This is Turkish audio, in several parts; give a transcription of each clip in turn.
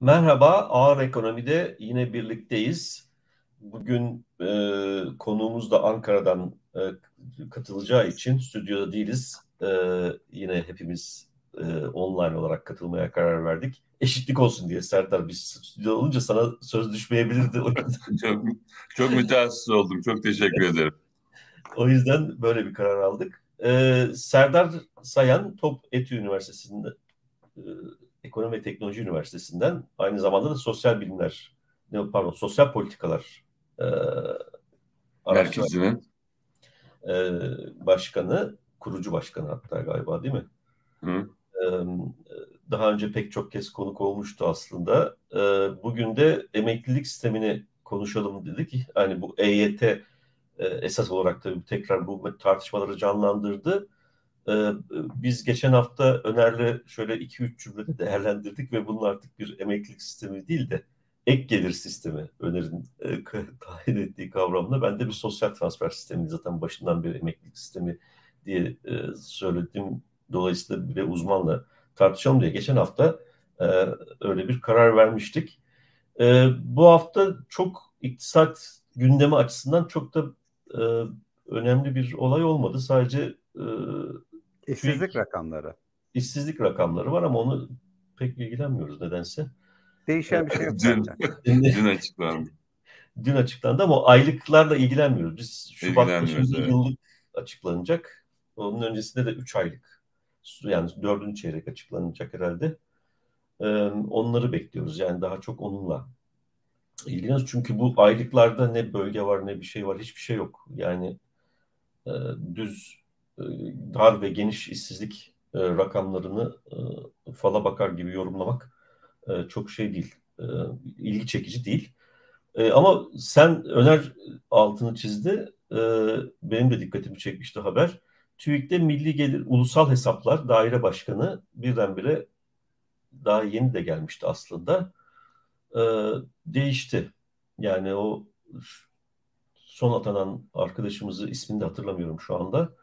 Merhaba, Ağır Ekonomi'de yine birlikteyiz. Bugün e, konuğumuz da Ankara'dan e, katılacağı için stüdyoda değiliz. E, yine hepimiz e, online olarak katılmaya karar verdik. Eşitlik olsun diye Serdar biz stüdyoda olunca sana söz düşmeyebilirdi. O yüzden. çok, çok mütehassıs oldum. Çok teşekkür ederim. o yüzden böyle bir karar aldık. E, Serdar Sayan Top Etü Üniversitesi'nde e, Ekonomi ve Teknoloji Üniversitesi'nden aynı zamanda da sosyal bilimler, pardon sosyal politikalar e, merkezinin e, başkanı, kurucu başkanı hatta galiba değil mi? Hı. E, daha önce pek çok kez konuk olmuştu aslında. E, bugün de emeklilik sistemini konuşalım dedik. Yani bu EYT e, esas olarak tabii tekrar bu tartışmaları canlandırdı. Ee, biz geçen hafta Öner'le şöyle 2-3 cümlede değerlendirdik ve bunun artık bir emeklilik sistemi değil de ek gelir sistemi Öner'in e, tayin ettiği kavramla ben de bir sosyal transfer sistemi zaten başından bir emeklilik sistemi diye e, söyledim. Dolayısıyla bir uzmanla tartışalım diye geçen hafta e, öyle bir karar vermiştik. E, bu hafta çok iktisat gündemi açısından çok da önemli bir olay olmadı. Sadece İşsizlik rakamları. İşsizlik rakamları var ama onu pek ilgilenmiyoruz nedense. Değişen bir şey yok. dün, dün açıklandı. Dün açıklandı ama aylıklarla ilgilenmiyoruz. Biz Şubat başında evet. yıllık açıklanacak. Onun öncesinde de 3 aylık. Yani dördüncü çeyrek açıklanacak herhalde. Ee, onları bekliyoruz. Yani daha çok onunla ilgileniyoruz. Çünkü bu aylıklarda ne bölge var ne bir şey var. Hiçbir şey yok. Yani e, düz dar ve geniş işsizlik e, rakamlarını e, fala bakar gibi yorumlamak çok şey değil, ilgi çekici değil. Ama sen öner altını çizdi, benim de dikkatimi çekmişti haber. TÜİK'te Milli Gelir Ulusal Hesaplar Daire Başkanı birdenbire daha yeni de gelmişti aslında. Değişti. Yani o son atanan arkadaşımızı ismini de hatırlamıyorum şu anda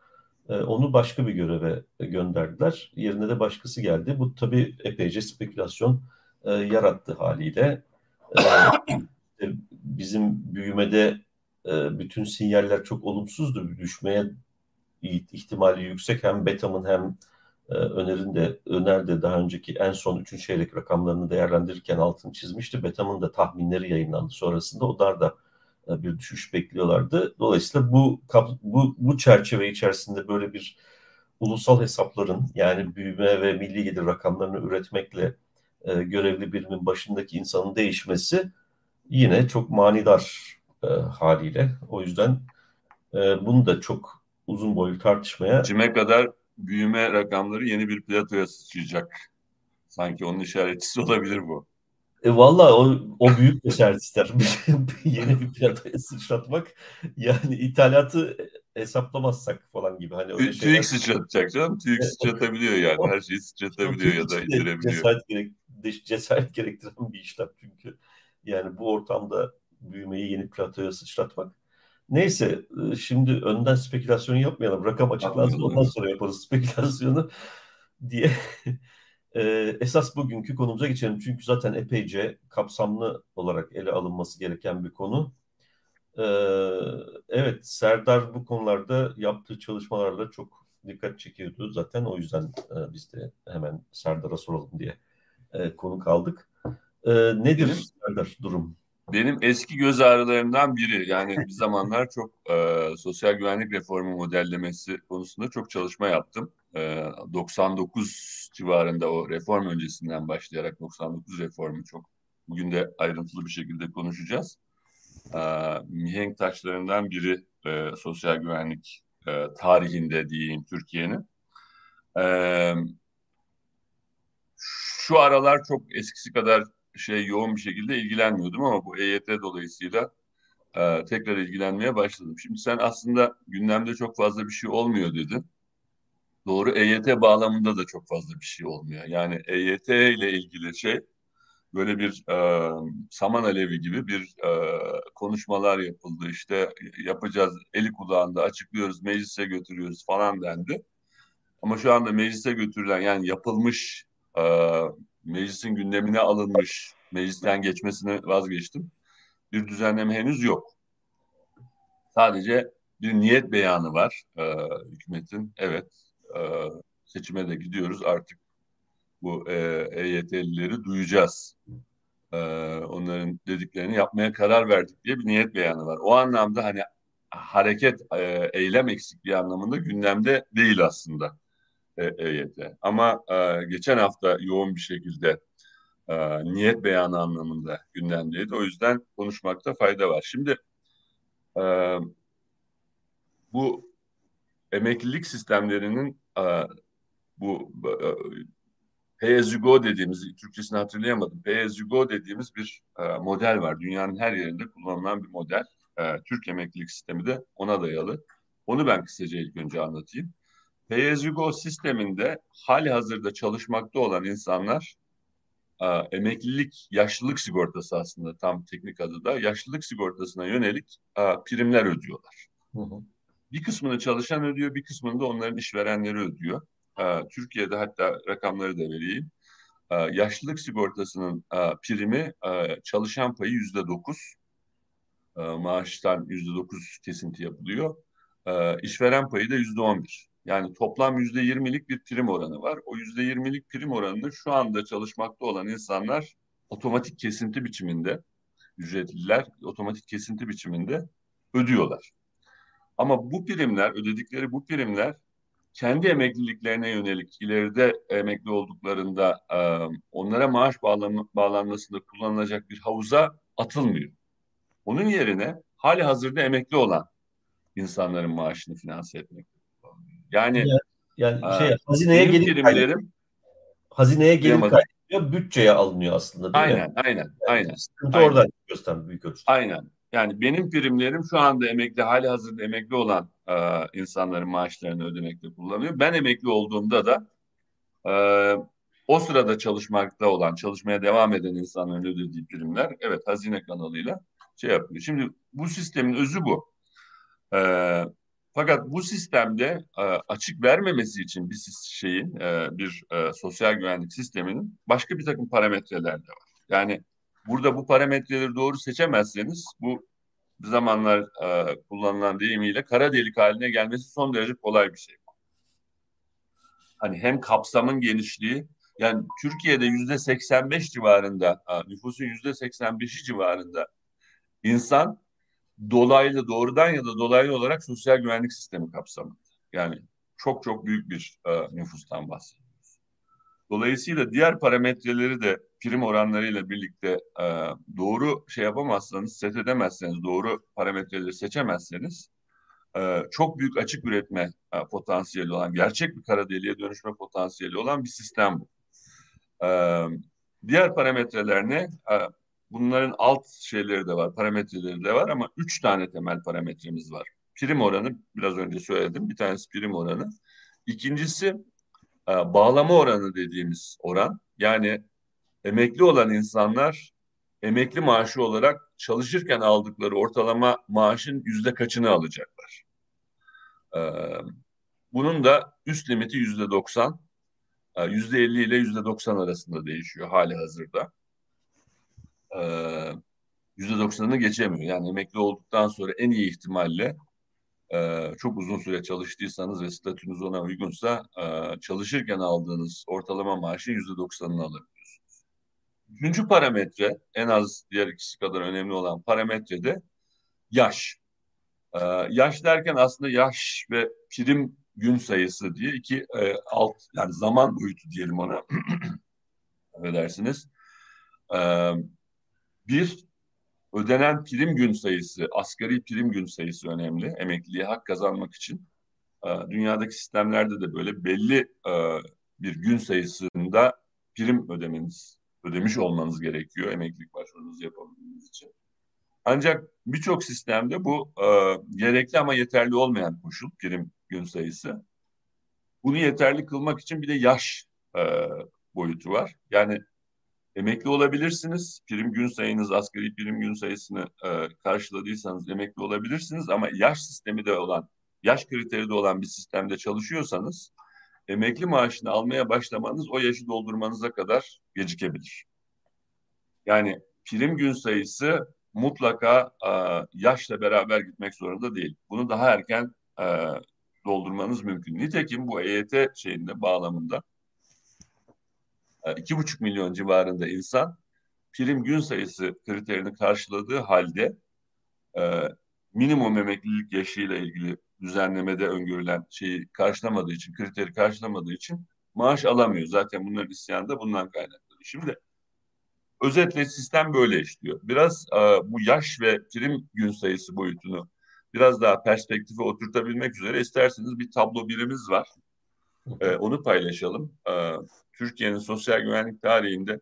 onu başka bir göreve gönderdiler. Yerine de başkası geldi. Bu tabii epeyce spekülasyon e, yarattı haliyle. E, bizim büyümede e, bütün sinyaller çok olumsuzdu. Düşmeye ihtimali yüksek. Hem Betam'ın hem e, Öner'in de Öner de daha önceki en son üçün çeyrek rakamlarını değerlendirirken altını çizmişti. Betam'ın da tahminleri yayınlandı sonrasında. Onlar da bir düşüş bekliyorlardı. Dolayısıyla bu bu bu çerçeve içerisinde böyle bir ulusal hesapların yani büyüme ve milli gelir rakamlarını üretmekle e, görevli birimin başındaki insanın değişmesi yine çok manidar e, haliyle. O yüzden e, bunu da çok uzun boylu tartışmaya... Cime kadar büyüme rakamları yeni bir platoya sıçrayacak. Sanki onun işaretçisi olabilir bu. E, Valla o, o büyük cesaret ister. Yeni bir platoya sıçratmak. Yani ithalatı hesaplamazsak falan gibi. Hani öyle şeyler... TÜİK sıçratacak canım. TÜİK sıçratabiliyor yani. Her şeyi sıçratabiliyor ya da indirebiliyor. Cesaret, gerek, cesaret gerektiren bir işlem çünkü. Yani bu ortamda büyümeyi yeni platoya sıçratmak. Neyse e, şimdi önden spekülasyon yapmayalım. Rakam açıklansın ondan sonra yaparız spekülasyonu diye Ee, esas bugünkü konumuza geçelim. Çünkü zaten epeyce kapsamlı olarak ele alınması gereken bir konu. Ee, evet, Serdar bu konularda yaptığı çalışmalarla çok dikkat çekiyordu. Zaten o yüzden e, biz de hemen Serdar'a soralım diye e, konuk aldık. E, nedir benim, Serdar durum? Benim eski göz ağrılarımdan biri. Yani bir zamanlar çok e, sosyal güvenlik reformu modellemesi konusunda çok çalışma yaptım. 99 ee, civarında o reform öncesinden başlayarak 99 reformu çok bugün de ayrıntılı bir şekilde konuşacağız. Ee, mihenk taşlarından biri e, sosyal güvenlik e, tarihinde diyeyim Türkiye'nin. Ee, şu aralar çok eskisi kadar şey yoğun bir şekilde ilgilenmiyordum ama bu EYT dolayısıyla e, tekrar ilgilenmeye başladım. Şimdi sen aslında gündemde çok fazla bir şey olmuyor dedin doğru EYT bağlamında da çok fazla bir şey olmuyor. Yani EYT ile ilgili şey böyle bir e, saman alevi gibi bir e, konuşmalar yapıldı. İşte yapacağız eli kulağında açıklıyoruz meclise götürüyoruz falan dendi. Ama şu anda meclise götürülen yani yapılmış e, meclisin gündemine alınmış meclisten geçmesini vazgeçtim. Bir düzenleme henüz yok. Sadece bir niyet beyanı var e, hükümetin. Evet seçime de gidiyoruz artık bu e, EYT'lileri duyacağız. E, onların dediklerini yapmaya karar verdik diye bir niyet beyanı var. O anlamda hani hareket, e, eylem eksikliği anlamında gündemde değil aslında e, EYT. Ama e, geçen hafta yoğun bir şekilde e, niyet beyanı anlamında gündemdeydi. O yüzden konuşmakta fayda var. Şimdi e, bu emeklilik sistemlerinin e, bu e, pay as you go dediğimiz, Türkçesini hatırlayamadım. Pay as you go dediğimiz bir e, model var. Dünyanın her yerinde kullanılan bir model. Türk emeklilik sistemi de ona dayalı. Onu ben kısaca ilk önce anlatayım. Pay as you go sisteminde hali hazırda çalışmakta olan insanlar emeklilik, yaşlılık sigortası aslında tam teknik adı da yaşlılık sigortasına yönelik primler ödüyorlar. Hı hı. Bir kısmını çalışan ödüyor, bir kısmını da onların işverenleri ödüyor. E, Türkiye'de hatta rakamları da vereyim. E, yaşlılık sigortasının e, primi e, çalışan payı yüzde dokuz. E, maaştan yüzde dokuz kesinti yapılıyor. E, işveren payı da yüzde on bir. Yani toplam yüzde yirmilik bir prim oranı var. O yüzde yirmilik prim oranını şu anda çalışmakta olan insanlar otomatik kesinti biçiminde, ücretliler otomatik kesinti biçiminde ödüyorlar. Ama bu primler, ödedikleri bu primler kendi emekliliklerine yönelik ileride emekli olduklarında e, onlara maaş bağlan bağlanmasında kullanılacak bir havuza atılmıyor. Onun yerine hali hazırda emekli olan insanların maaşını finanse etmek. Yani yani, yani şey, hazineye gelir primlerim hazineye gelir kaydediyor, bütçeye alınıyor aslında değil aynen, mi? Aynen, aynen. Sıkıntı aynen. oradan gösteren büyük ölçüde. Aynen. Yani benim primlerim şu anda emekli, hali hazırda emekli olan e, insanların maaşlarını ödemekte kullanıyor. Ben emekli olduğumda da e, o sırada çalışmakta olan, çalışmaya devam eden insanların ödediği primler, evet hazine kanalıyla şey yapıyor. Şimdi bu sistemin özü bu. E, fakat bu sistemde e, açık vermemesi için bir şeyin, e, bir e, sosyal güvenlik sisteminin başka bir takım parametreler de var. Yani Burada bu parametreleri doğru seçemezseniz bu zamanlar e, kullanılan deyimiyle kara delik haline gelmesi son derece kolay bir şey. Hani hem kapsamın genişliği yani Türkiye'de yüzde 85 civarında nüfusun yüzde 85'i civarında insan dolaylı doğrudan ya da dolaylı olarak sosyal güvenlik sistemi kapsamında. Yani çok çok büyük bir e, nüfustan bahsediyoruz. Dolayısıyla diğer parametreleri de prim oranlarıyla birlikte e, doğru şey yapamazsanız, set edemezseniz, doğru parametreleri seçemezseniz e, çok büyük açık üretme e, potansiyeli olan, gerçek bir kara deliğe dönüşme potansiyeli olan bir sistem bu. E, diğer parametreler ne? E, bunların alt şeyleri de var, parametreleri de var ama üç tane temel parametremiz var. Prim oranı, biraz önce söyledim, bir tanesi prim oranı. İkincisi e, bağlama oranı dediğimiz oran. Yani emekli olan insanlar emekli maaşı olarak çalışırken aldıkları ortalama maaşın yüzde kaçını alacaklar. E, bunun da üst limiti yüzde doksan, e, yüzde elli ile yüzde doksan arasında değişiyor hali hazırda. Yüzde doksanını geçemiyor. Yani emekli olduktan sonra en iyi ihtimalle e, çok uzun süre çalıştıysanız ve statünüz ona uygunsa e, çalışırken aldığınız ortalama maaşın yüzde doksanını alabiliyorsunuz. Üçüncü parametre en az diğer ikisi kadar önemli olan parametre de yaş. E, yaş derken aslında yaş ve prim gün sayısı diye iki e, alt yani zaman boyutu diyelim ona. Affedersiniz. E, bir ödenen prim gün sayısı, asgari prim gün sayısı önemli emekliliğe hak kazanmak için. Ee, dünyadaki sistemlerde de böyle belli e, bir gün sayısında prim ödemeniz, ödemiş olmanız gerekiyor emeklilik başvurunuzu yapabilmeniz için. Ancak birçok sistemde bu e, gerekli ama yeterli olmayan koşul prim gün sayısı. Bunu yeterli kılmak için bir de yaş e, boyutu var. Yani emekli olabilirsiniz. Prim gün sayınız, asgari prim gün sayısını e, karşıladıysanız emekli olabilirsiniz. Ama yaş sistemi de olan, yaş kriteri de olan bir sistemde çalışıyorsanız emekli maaşını almaya başlamanız o yaşı doldurmanıza kadar gecikebilir. Yani prim gün sayısı mutlaka e, yaşla beraber gitmek zorunda değil. Bunu daha erken e, doldurmanız mümkün. Nitekim bu EYT şeyinde bağlamında iki buçuk milyon civarında insan prim gün sayısı kriterini karşıladığı halde e, minimum emeklilik yaşıyla ilgili düzenlemede öngörülen şeyi karşılamadığı için, kriteri karşılamadığı için maaş alamıyor. Zaten bunların isyanı da bundan kaynaklı. Şimdi özetle sistem böyle işliyor. Biraz e, bu yaş ve prim gün sayısı boyutunu biraz daha perspektife oturtabilmek üzere isterseniz bir tablo birimiz var. E, onu paylaşalım. E, Türkiye'nin sosyal güvenlik tarihinde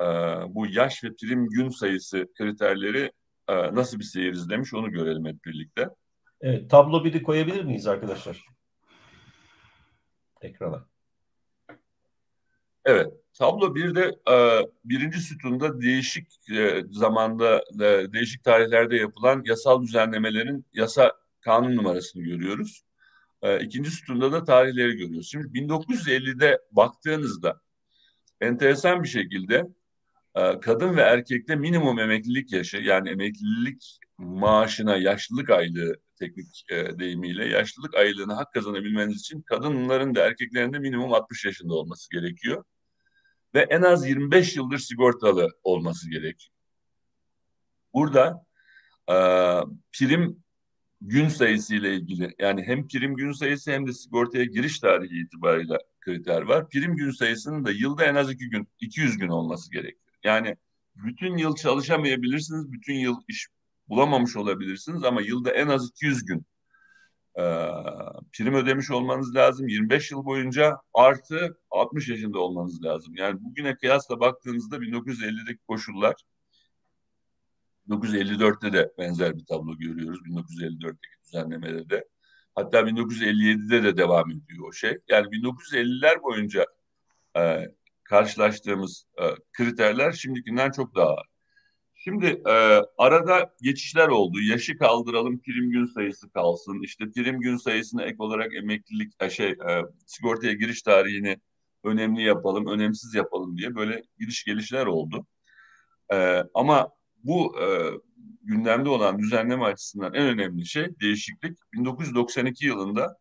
e, bu yaş ve prim gün sayısı kriterleri e, nasıl bir seyir izlemiş onu görelim hep birlikte. Evet, tablo biri koyabilir miyiz arkadaşlar? Ekrana. Evet, tablo bir de e, birinci sütunda değişik e, zamanda, e, değişik tarihlerde yapılan yasal düzenlemelerin yasa kanun numarasını görüyoruz. E, ikinci sütunda da tarihleri görüyoruz. Şimdi 1950'de baktığınızda enteresan bir şekilde e, kadın ve erkekte minimum emeklilik yaşı yani emeklilik maaşına yaşlılık aylığı teknik e, deyimiyle yaşlılık aylığına hak kazanabilmeniz için kadınların da erkeklerin de minimum 60 yaşında olması gerekiyor. Ve en az 25 yıldır sigortalı olması gerekiyor. Burada e, prim gün sayısı ile ilgili yani hem prim gün sayısı hem de sigortaya giriş tarihi itibariyle kriter var. Prim gün sayısının da yılda en az iki gün 200 gün olması gerekiyor. Yani bütün yıl çalışamayabilirsiniz, bütün yıl iş bulamamış olabilirsiniz ama yılda en az 200 gün e, prim ödemiş olmanız lazım 25 yıl boyunca artı 60 yaşında olmanız lazım. Yani bugüne kıyasla baktığınızda 1950'deki koşullar 1954'te de benzer bir tablo görüyoruz 1954'teki düzenlemede de. Hatta 1957'de de devam ediyor o şey. Yani 1950'ler boyunca e, karşılaştığımız e, kriterler şimdikinden çok daha ağır. Şimdi e, arada geçişler oldu. Yaşı kaldıralım, prim gün sayısı kalsın. İşte prim gün sayısına ek olarak emeklilik, e, şey e, sigortaya giriş tarihini önemli yapalım, önemsiz yapalım diye böyle gidiş gelişler oldu. E, ama bu e, gündemde olan düzenleme açısından en önemli şey değişiklik 1992 yılında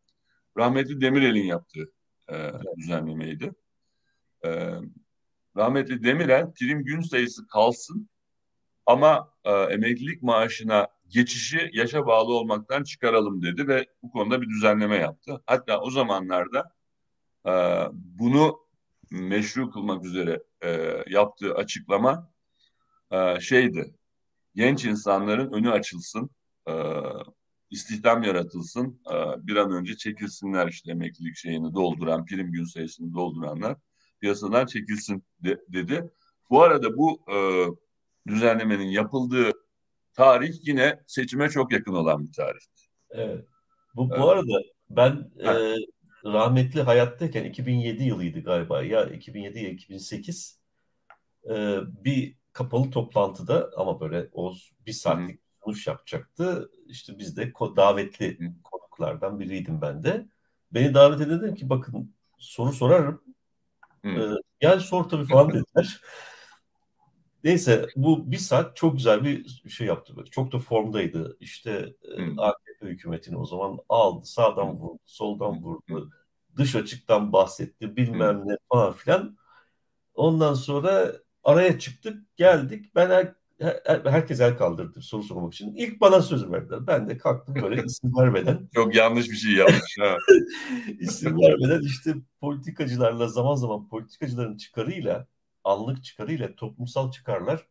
rahmetli Demirel'in yaptığı e, düzenlemeydi. E, rahmetli Demirel prim gün sayısı kalsın ama e, emeklilik maaşına geçişi yaşa bağlı olmaktan çıkaralım dedi ve bu konuda bir düzenleme yaptı. Hatta o zamanlarda e, bunu meşru kılmak üzere e, yaptığı açıklama e, şeydi. Genç insanların önü açılsın, e, istihdam yaratılsın, e, bir an önce çekilsinler işte emeklilik şeyini dolduran, prim gün sayısını dolduranlar piyasadan çekilsin de, dedi. Bu arada bu e, düzenlemenin yapıldığı tarih yine seçime çok yakın olan bir tarih. Evet. Bu, bu evet. arada ben e, rahmetli hayattayken 2007 yılıydı galiba ya 2007 ya 2008 e, bir kapalı toplantıda ama böyle o bir saatlik konuş yapacaktı. İşte biz de davetli Hı. konuklardan biriydim ben de. Beni davet edildim ki bakın soru sorarım. Hı. Ee, gel sor tabii falan dediler. Neyse bu bir saat çok güzel bir şey yaptı. Böyle. Çok da formdaydı. İşte hmm. AKP hükümetini o zaman aldı. Sağdan vurdu, soldan vurdu. Dış açıktan bahsetti. Bilmem ne falan filan. Ondan sonra araya çıktık, geldik. Ben her, her, herkes el kaldırdı soru sormak için. İlk bana söz verdiler. Ben de kalktım böyle isim vermeden. Çok yanlış bir şey yapmış. Ha. isim vermeden işte politikacılarla zaman zaman politikacıların çıkarıyla anlık çıkarıyla toplumsal çıkarlar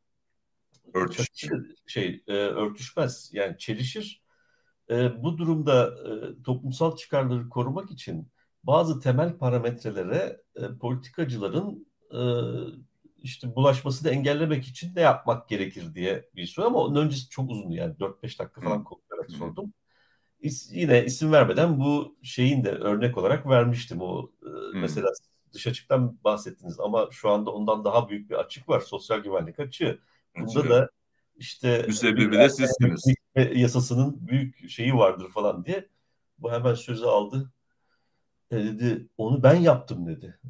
örtüşür, şey e, örtüşmez yani çelişir. E, bu durumda e, toplumsal çıkarları korumak için bazı temel parametrelere e, politikacıların e, işte bulaşmasını engellemek için ne yapmak gerekir diye bir soru ama onun öncesi çok uzun yani 4-5 dakika falan konuşarak sordum. İs, yine isim vermeden bu şeyin de örnek olarak vermiştim o e, mesela dış açıktan bahsettiniz ama şu anda ondan daha büyük bir açık var. Sosyal güvenlik açığı. Bunda Açık. da işte müsebbibi de sizsiniz. Yasasının büyük şeyi vardır falan diye. Bu hemen sözü aldı. E dedi onu ben yaptım dedi.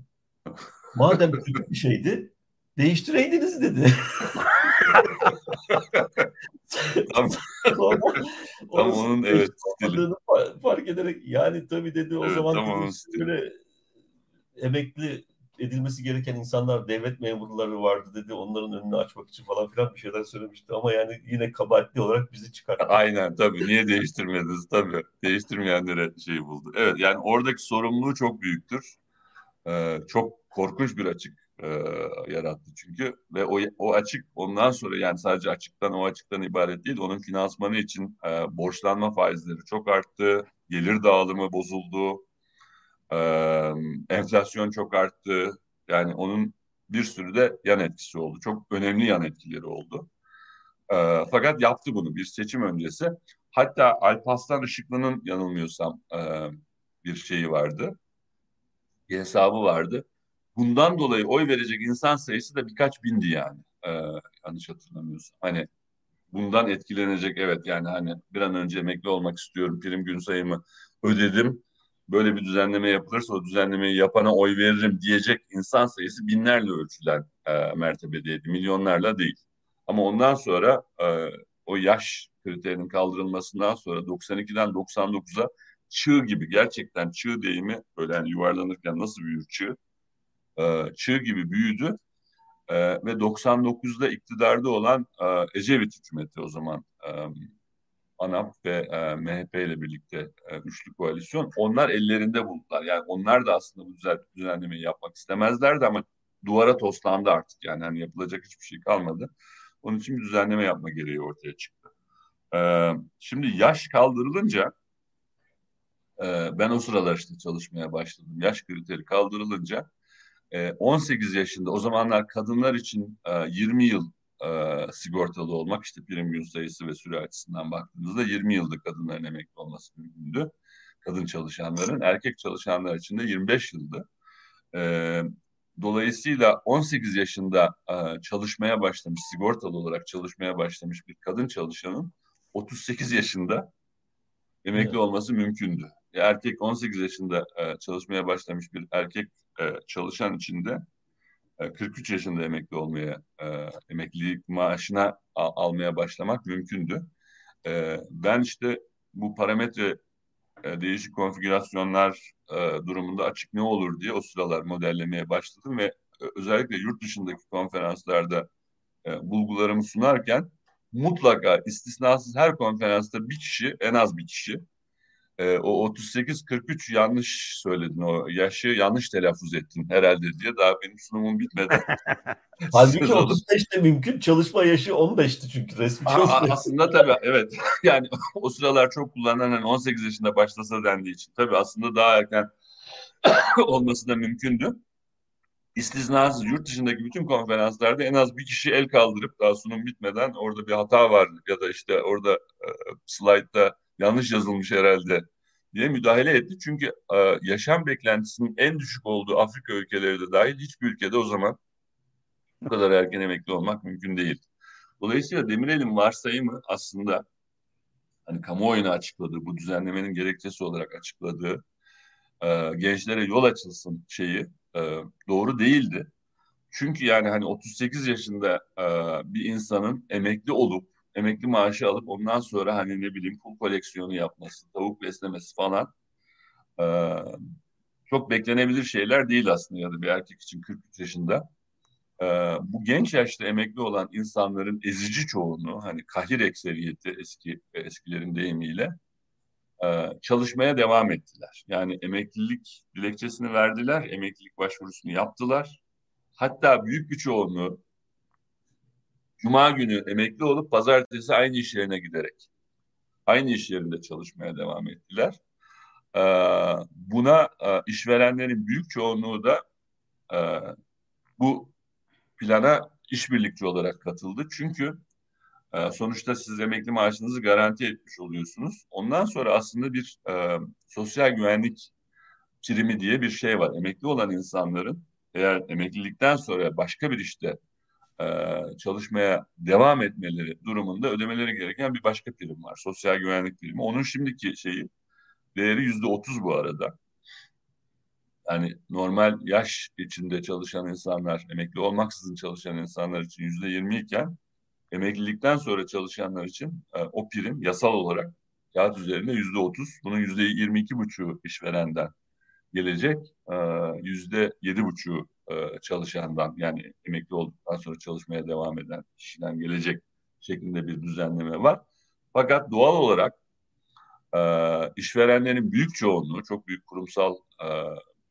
Madem kötü bir şeydi Değiştireydiniz dedi. tam, tam onun evet stili. Fark ederek yani tabii dedi o evet, zaman tam dedi, böyle emekli edilmesi gereken insanlar devlet memurları vardı dedi. Onların önünü açmak için falan filan bir şeyler söylemişti. Ama yani yine kabahatli olarak bizi çıkarttı. Aynen tabii. Niye değiştirmediniz? Tabii. Değiştirmeyenlere şey buldu. Evet yani oradaki sorumluluğu çok büyüktür. Ee, çok korkunç bir açık e, yarattı. Çünkü ve o, o açık ondan sonra yani sadece açıktan o açıktan ibaret değil onun finansmanı için e, borçlanma faizleri çok arttı gelir dağılımı bozuldu e, enflasyon çok arttı. Yani onun bir sürü de yan etkisi oldu. Çok önemli yan etkileri oldu. E, fakat yaptı bunu bir seçim öncesi. Hatta Alparslan Işıklı'nın yanılmıyorsam e, bir şeyi vardı bir hesabı vardı bundan dolayı oy verecek insan sayısı da birkaç bindi yani. Ee, yanlış hatırlamıyorsam. Hani bundan etkilenecek evet yani hani bir an önce emekli olmak istiyorum. Prim gün sayımı ödedim. Böyle bir düzenleme yapılırsa o düzenlemeyi yapana oy veririm diyecek insan sayısı binlerle ölçülen e, mertebedeydi. Milyonlarla değil. Ama ondan sonra e, o yaş kriterinin kaldırılmasından sonra 92'den 99'a çığ gibi gerçekten çığ deyimi böyle yani yuvarlanırken nasıl büyür çığ e, çığ gibi büyüdü. E, ve 99'da iktidarda olan e, Ecevit hükümeti o zaman e, ANAP ve e, MHP ile birlikte e, üçlü koalisyon onlar ellerinde buldular. Yani onlar da aslında bu düzen, düzenlemeyi yapmak istemezlerdi ama duvara toslandı artık. Yani hani yapılacak hiçbir şey kalmadı. Onun için bir düzenleme yapma gereği ortaya çıktı. E, şimdi yaş kaldırılınca e, ben o sıralar işte çalışmaya başladım. Yaş kriteri kaldırılınca 18 ee, yaşında o zamanlar kadınlar için 20 e, yıl e, sigortalı olmak işte prim gün sayısı ve süre açısından baktığımızda 20 yılda kadınların emekli olması mümkündü. Kadın çalışanların erkek çalışanlar için de 25 yıldı. Ee, dolayısıyla 18 yaşında e, çalışmaya başlamış, sigortalı olarak çalışmaya başlamış bir kadın çalışanın 38 yaşında emekli evet. olması mümkündü. Erkek 18 yaşında çalışmaya başlamış bir erkek e, çalışan içinde e, 43 yaşında emekli olmaya, e, emeklilik maaşına almaya başlamak mümkündü. E, ben işte bu parametre e, değişik konfigürasyonlar e, durumunda açık ne olur diye o sıralar modellemeye başladım ve e, özellikle yurt dışındaki konferanslarda e, bulgularımı sunarken mutlaka istisnasız her konferansta bir kişi en az bir kişi e, o 38-43 yanlış söyledin o yaşı yanlış telaffuz ettin herhalde diye daha benim sunumum bitmedi. Halbuki 35 de mümkün çalışma yaşı 15'ti çünkü resmi çalışma. Aslında tabii evet yani o sıralar çok kullanılan hani 18 yaşında başlasa dendiği için tabii aslında daha erken olması da mümkündü. İstisnasız yurt dışındaki bütün konferanslarda en az bir kişi el kaldırıp daha sunum bitmeden orada bir hata var ya da işte orada e, slaytta yanlış yazılmış herhalde diye müdahale etti. Çünkü e, yaşam beklentisinin en düşük olduğu Afrika ülkeleri de dahil hiçbir ülkede o zaman bu kadar erken emekli olmak mümkün değil. Dolayısıyla Demirel'in varsayımı aslında hani kamuoyuna açıkladığı, bu düzenlemenin gerekçesi olarak açıkladığı e, gençlere yol açılsın şeyi e, doğru değildi. Çünkü yani hani 38 yaşında e, bir insanın emekli olup emekli maaşı alıp ondan sonra hani ne bileyim pul koleksiyonu yapması, tavuk beslemesi falan e, çok beklenebilir şeyler değil aslında ya da bir erkek için 43 yaşında. E, bu genç yaşta emekli olan insanların ezici çoğunluğu hani kahir ekseriyeti eski eskilerin deyimiyle e, çalışmaya devam ettiler. Yani emeklilik dilekçesini verdiler, emeklilik başvurusunu yaptılar. Hatta büyük bir çoğunluğu Cuma günü emekli olup pazartesi aynı iş yerine giderek aynı iş yerinde çalışmaya devam ettiler. Ee, buna e, işverenlerin büyük çoğunluğu da e, bu plana işbirlikçi olarak katıldı. Çünkü e, sonuçta siz emekli maaşınızı garanti etmiş oluyorsunuz. Ondan sonra aslında bir sosyal güvenlik primi diye bir şey var. Emekli olan insanların eğer emeklilikten sonra başka bir işte e, çalışmaya devam etmeleri durumunda ödemeleri gereken bir başka prim var. Sosyal güvenlik primi. Onun şimdiki şeyi değeri yüzde otuz bu arada. yani normal yaş içinde çalışan insanlar, emekli olmaksızın çalışan insanlar için yüzde yirmi iken emeklilikten sonra çalışanlar için e, o prim yasal olarak kağıt üzerinde yüzde otuz. Bunun yüzde yirmi iki buçuğu işverenden gelecek. E, yüzde yedi buçuğu e, çalışandan yani emekli olduktan sonra çalışmaya devam eden kişiden gelecek şeklinde bir düzenleme var. Fakat doğal olarak e, işverenlerin büyük çoğunluğu, çok büyük kurumsal e,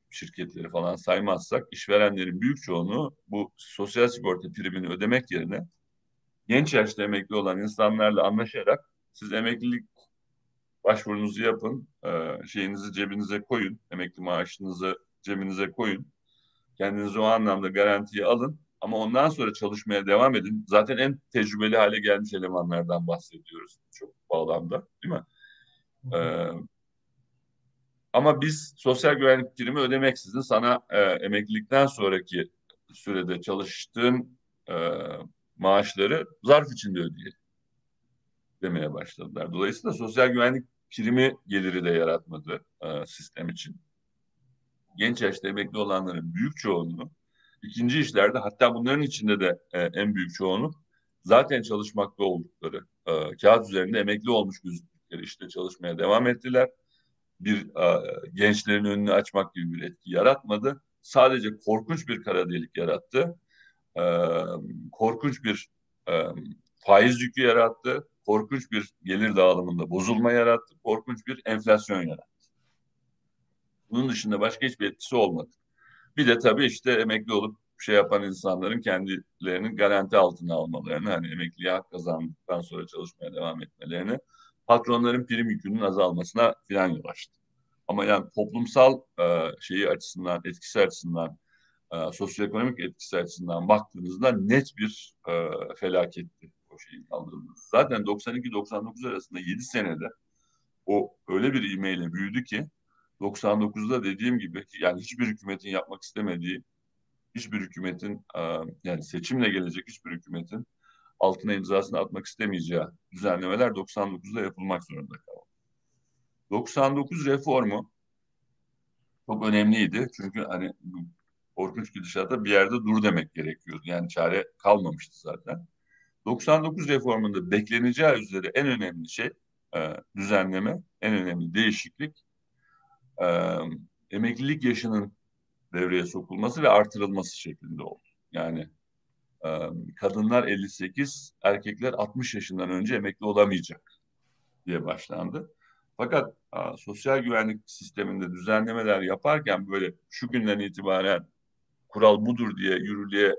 şirketleri falan saymazsak, işverenlerin büyük çoğunluğu bu sosyal sigorta primini ödemek yerine genç yaşta emekli olan insanlarla anlaşarak siz emeklilik başvurunuzu yapın, e, şeyinizi cebinize koyun, emekli maaşınızı cebinize koyun. Kendinizi o anlamda garantiye alın. Ama ondan sonra çalışmaya devam edin. Zaten en tecrübeli hale gelmiş elemanlardan bahsediyoruz çok bağlamda değil mi? Ee, ama biz sosyal güvenlik primi ödemeksizin sana e, emeklilikten sonraki sürede çalıştığın e, maaşları zarf içinde ödeyelim demeye başladılar. Dolayısıyla sosyal güvenlik primi geliri de yaratmadı e, sistem için. Genç yaşta emekli olanların büyük çoğunluğu ikinci işlerde hatta bunların içinde de e, en büyük çoğunluk zaten çalışmakta oldukları e, kağıt üzerinde emekli olmuş gözüktükleri işte çalışmaya devam ettiler. Bir e, gençlerin önünü açmak gibi bir etki yaratmadı. Sadece korkunç bir kara delik yarattı. E, korkunç bir e, faiz yükü yarattı. Korkunç bir gelir dağılımında bozulma yarattı. Korkunç bir enflasyon yarattı. Bunun dışında başka hiçbir etkisi olmadı. Bir de tabii işte emekli olup şey yapan insanların kendilerinin garanti altına almalarını, hani emekliye hak kazandıktan sonra çalışmaya devam etmelerini, patronların prim yükünün azalmasına filan yol açtı. Ama yani toplumsal e, şeyi açısından, etkisi açısından, e, sosyoekonomik etkisi açısından baktığınızda net bir e, felaketti o şeyin kaldırılması. Zaten 92-99 arasında 7 senede o öyle bir ivmeyle büyüdü ki 99'da dediğim gibi yani hiçbir hükümetin yapmak istemediği, hiçbir hükümetin yani seçimle gelecek hiçbir hükümetin altına imzasını atmak istemeyeceği düzenlemeler 99'da yapılmak zorunda kaldı. 99 reformu çok önemliydi. Çünkü hani korkunç gidişata bir yerde dur demek gerekiyordu. Yani çare kalmamıştı zaten. 99 reformunda bekleneceği üzere en önemli şey düzenleme, en önemli değişiklik e, emeklilik yaşının devreye sokulması ve artırılması şeklinde oldu. Yani e, kadınlar 58, erkekler 60 yaşından önce emekli olamayacak diye başlandı. Fakat a, sosyal güvenlik sisteminde düzenlemeler yaparken böyle şu günden itibaren kural budur diye yürürlüğe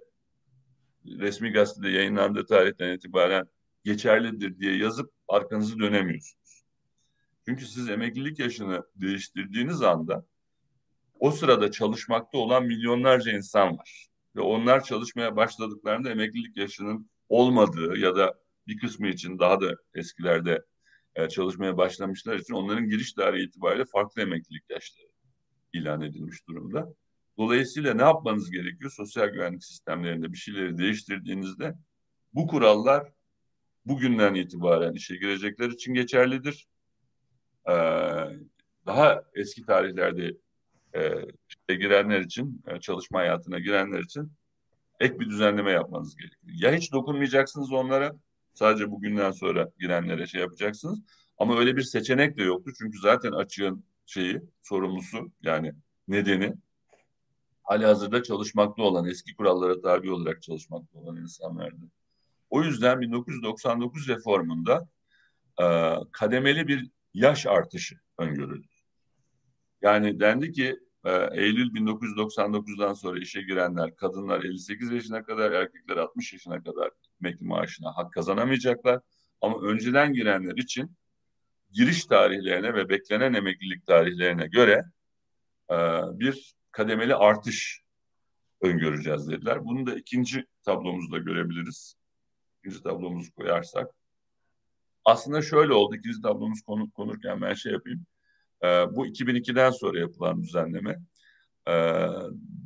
resmi gazetede yayınlandığı tarihten itibaren geçerlidir diye yazıp arkanızı dönemiyorsunuz. Çünkü siz emeklilik yaşını değiştirdiğiniz anda o sırada çalışmakta olan milyonlarca insan var. Ve onlar çalışmaya başladıklarında emeklilik yaşının olmadığı ya da bir kısmı için daha da eskilerde e, çalışmaya başlamışlar için onların giriş tarihi itibariyle farklı emeklilik yaşları ilan edilmiş durumda. Dolayısıyla ne yapmanız gerekiyor? Sosyal güvenlik sistemlerinde bir şeyleri değiştirdiğinizde bu kurallar bugünden itibaren işe girecekler için geçerlidir e, daha eski tarihlerde e, girenler için, e, çalışma hayatına girenler için ek bir düzenleme yapmanız gerekiyor. Ya hiç dokunmayacaksınız onlara, sadece bugünden sonra girenlere şey yapacaksınız. Ama öyle bir seçenek de yoktu. Çünkü zaten açığın şeyi, sorumlusu yani nedeni hali hazırda çalışmakta olan, eski kurallara tabi olarak çalışmakta olan insanlardı. O yüzden 1999 reformunda e, kademeli bir yaş artışı öngörüldü. Yani dendi ki e, Eylül 1999'dan sonra işe girenler, kadınlar 58 yaşına kadar, erkekler 60 yaşına kadar emekli maaşına hak kazanamayacaklar. Ama önceden girenler için giriş tarihlerine ve beklenen emeklilik tarihlerine göre e, bir kademeli artış öngöreceğiz dediler. Bunu da ikinci tablomuzda görebiliriz. İkinci tablomuzu koyarsak aslında şöyle oldu. İkinci tablomuz konu, konurken ben şey yapayım. E, bu 2002'den sonra yapılan düzenleme. E, ee,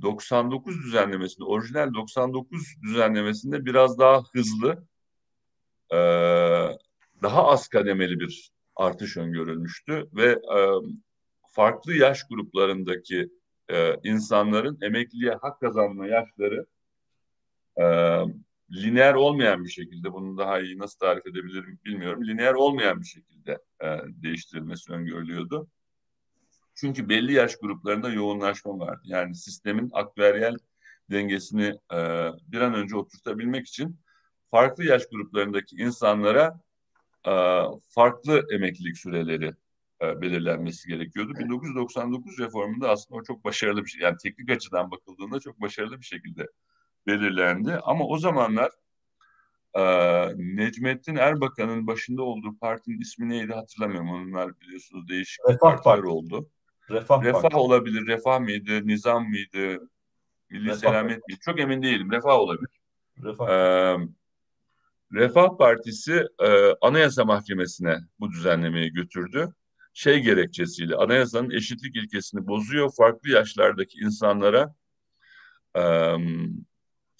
99 düzenlemesinde, orijinal 99 düzenlemesinde biraz daha hızlı, e, daha az kademeli bir artış öngörülmüştü ve e, farklı yaş gruplarındaki e, insanların emekliliğe hak kazanma yaşları e, lineer olmayan bir şekilde bunu daha iyi nasıl tarif edebilirim bilmiyorum. Lineer olmayan bir şekilde e, değiştirilmesi öngörülüyordu. Çünkü belli yaş gruplarında yoğunlaşma vardı. Yani sistemin aktüeryel dengesini e, bir an önce oturtabilmek için farklı yaş gruplarındaki insanlara e, farklı emeklilik süreleri e, belirlenmesi gerekiyordu. 1999 reformunda aslında o çok başarılı bir şey. Yani teknik açıdan bakıldığında çok başarılı bir şekilde belirlendi. Ama o zamanlar e, Necmettin Erbakan'ın başında olduğu partinin ismi neydi hatırlamıyorum. Onlar biliyorsunuz değişik Refah partiler Parti. oldu. Refah, Refah Parti. olabilir. Refah mıydı? Nizam mıydı? Milli Refah Selamet miydi? Çok emin değilim. Refah olabilir. Refah. Ee, Refah Partisi e, Anayasa Mahkemesi'ne bu düzenlemeyi götürdü. Şey gerekçesiyle anayasanın eşitlik ilkesini bozuyor. Farklı yaşlardaki insanlara e,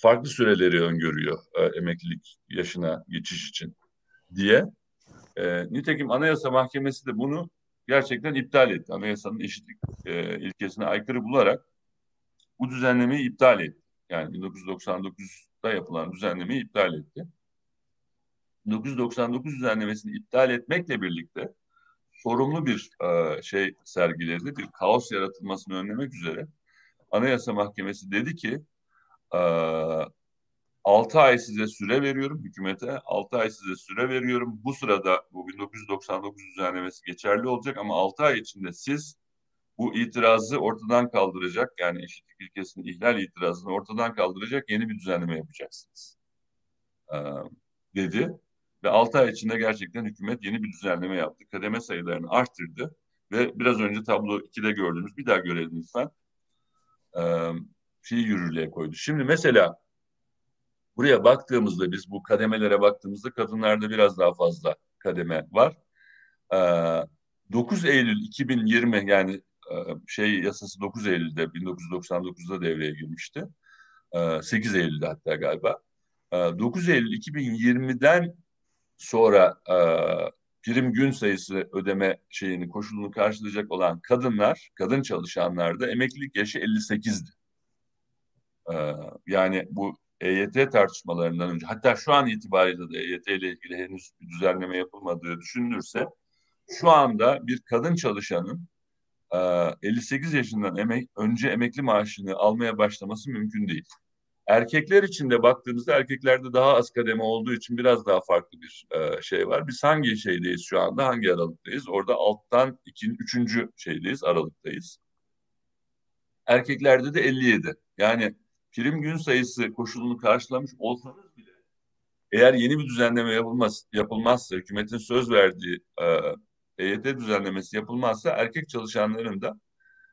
farklı süreleri öngörüyor e, emeklilik yaşına geçiş için diye. E, nitekim Anayasa Mahkemesi de bunu gerçekten iptal etti. Anayasanın eşitlik e, ilkesine aykırı bularak bu düzenlemeyi iptal etti. Yani 1999'da yapılan düzenlemeyi iptal etti. 1999 düzenlemesini iptal etmekle birlikte sorumlu bir e, şey sergiledi. Bir kaos yaratılmasını önlemek üzere Anayasa Mahkemesi dedi ki 6 ay size süre veriyorum hükümete. 6 ay size süre veriyorum. Bu sırada bu 1999 düzenlemesi geçerli olacak ama 6 ay içinde siz bu itirazı ortadan kaldıracak yani eşitlik ilkesinin ihlal itirazını ortadan kaldıracak yeni bir düzenleme yapacaksınız. Ee, dedi ve 6 ay içinde gerçekten hükümet yeni bir düzenleme yaptı. Kademe sayılarını arttırdı ve biraz önce tablo 2'de gördüğümüz bir daha görelim lütfen. Ee, fiil yürürlüğe koydu. Şimdi mesela buraya baktığımızda biz bu kademelere baktığımızda kadınlarda biraz daha fazla kademe var. Ee, 9 Eylül 2020 yani e, şey yasası 9 Eylül'de 1999'da devreye girmişti. 8 ee, Eylül'de hatta galiba. 9 ee, Eylül 2020'den sonra e, prim gün sayısı ödeme şeyini koşulunu karşılayacak olan kadınlar, kadın çalışanlar da emeklilik yaşı 58'di. Ee, yani bu EYT tartışmalarından önce hatta şu an itibariyle de EYT ile ilgili henüz bir düzenleme yapılmadığı düşünülürse şu anda bir kadın çalışanın e, 58 yaşından emek, önce emekli maaşını almaya başlaması mümkün değil. Erkekler için de baktığımızda erkeklerde daha az kademe olduğu için biraz daha farklı bir e, şey var. Biz hangi şeydeyiz şu anda? Hangi aralıktayız? Orada alttan ikinci, üçüncü şeydeyiz, aralıktayız. Erkeklerde de 57. Yani prim gün sayısı koşulunu karşılamış olsanız bile eğer yeni bir düzenleme yapılmaz, yapılmazsa, hükümetin söz verdiği e, EYT düzenlemesi yapılmazsa erkek çalışanların da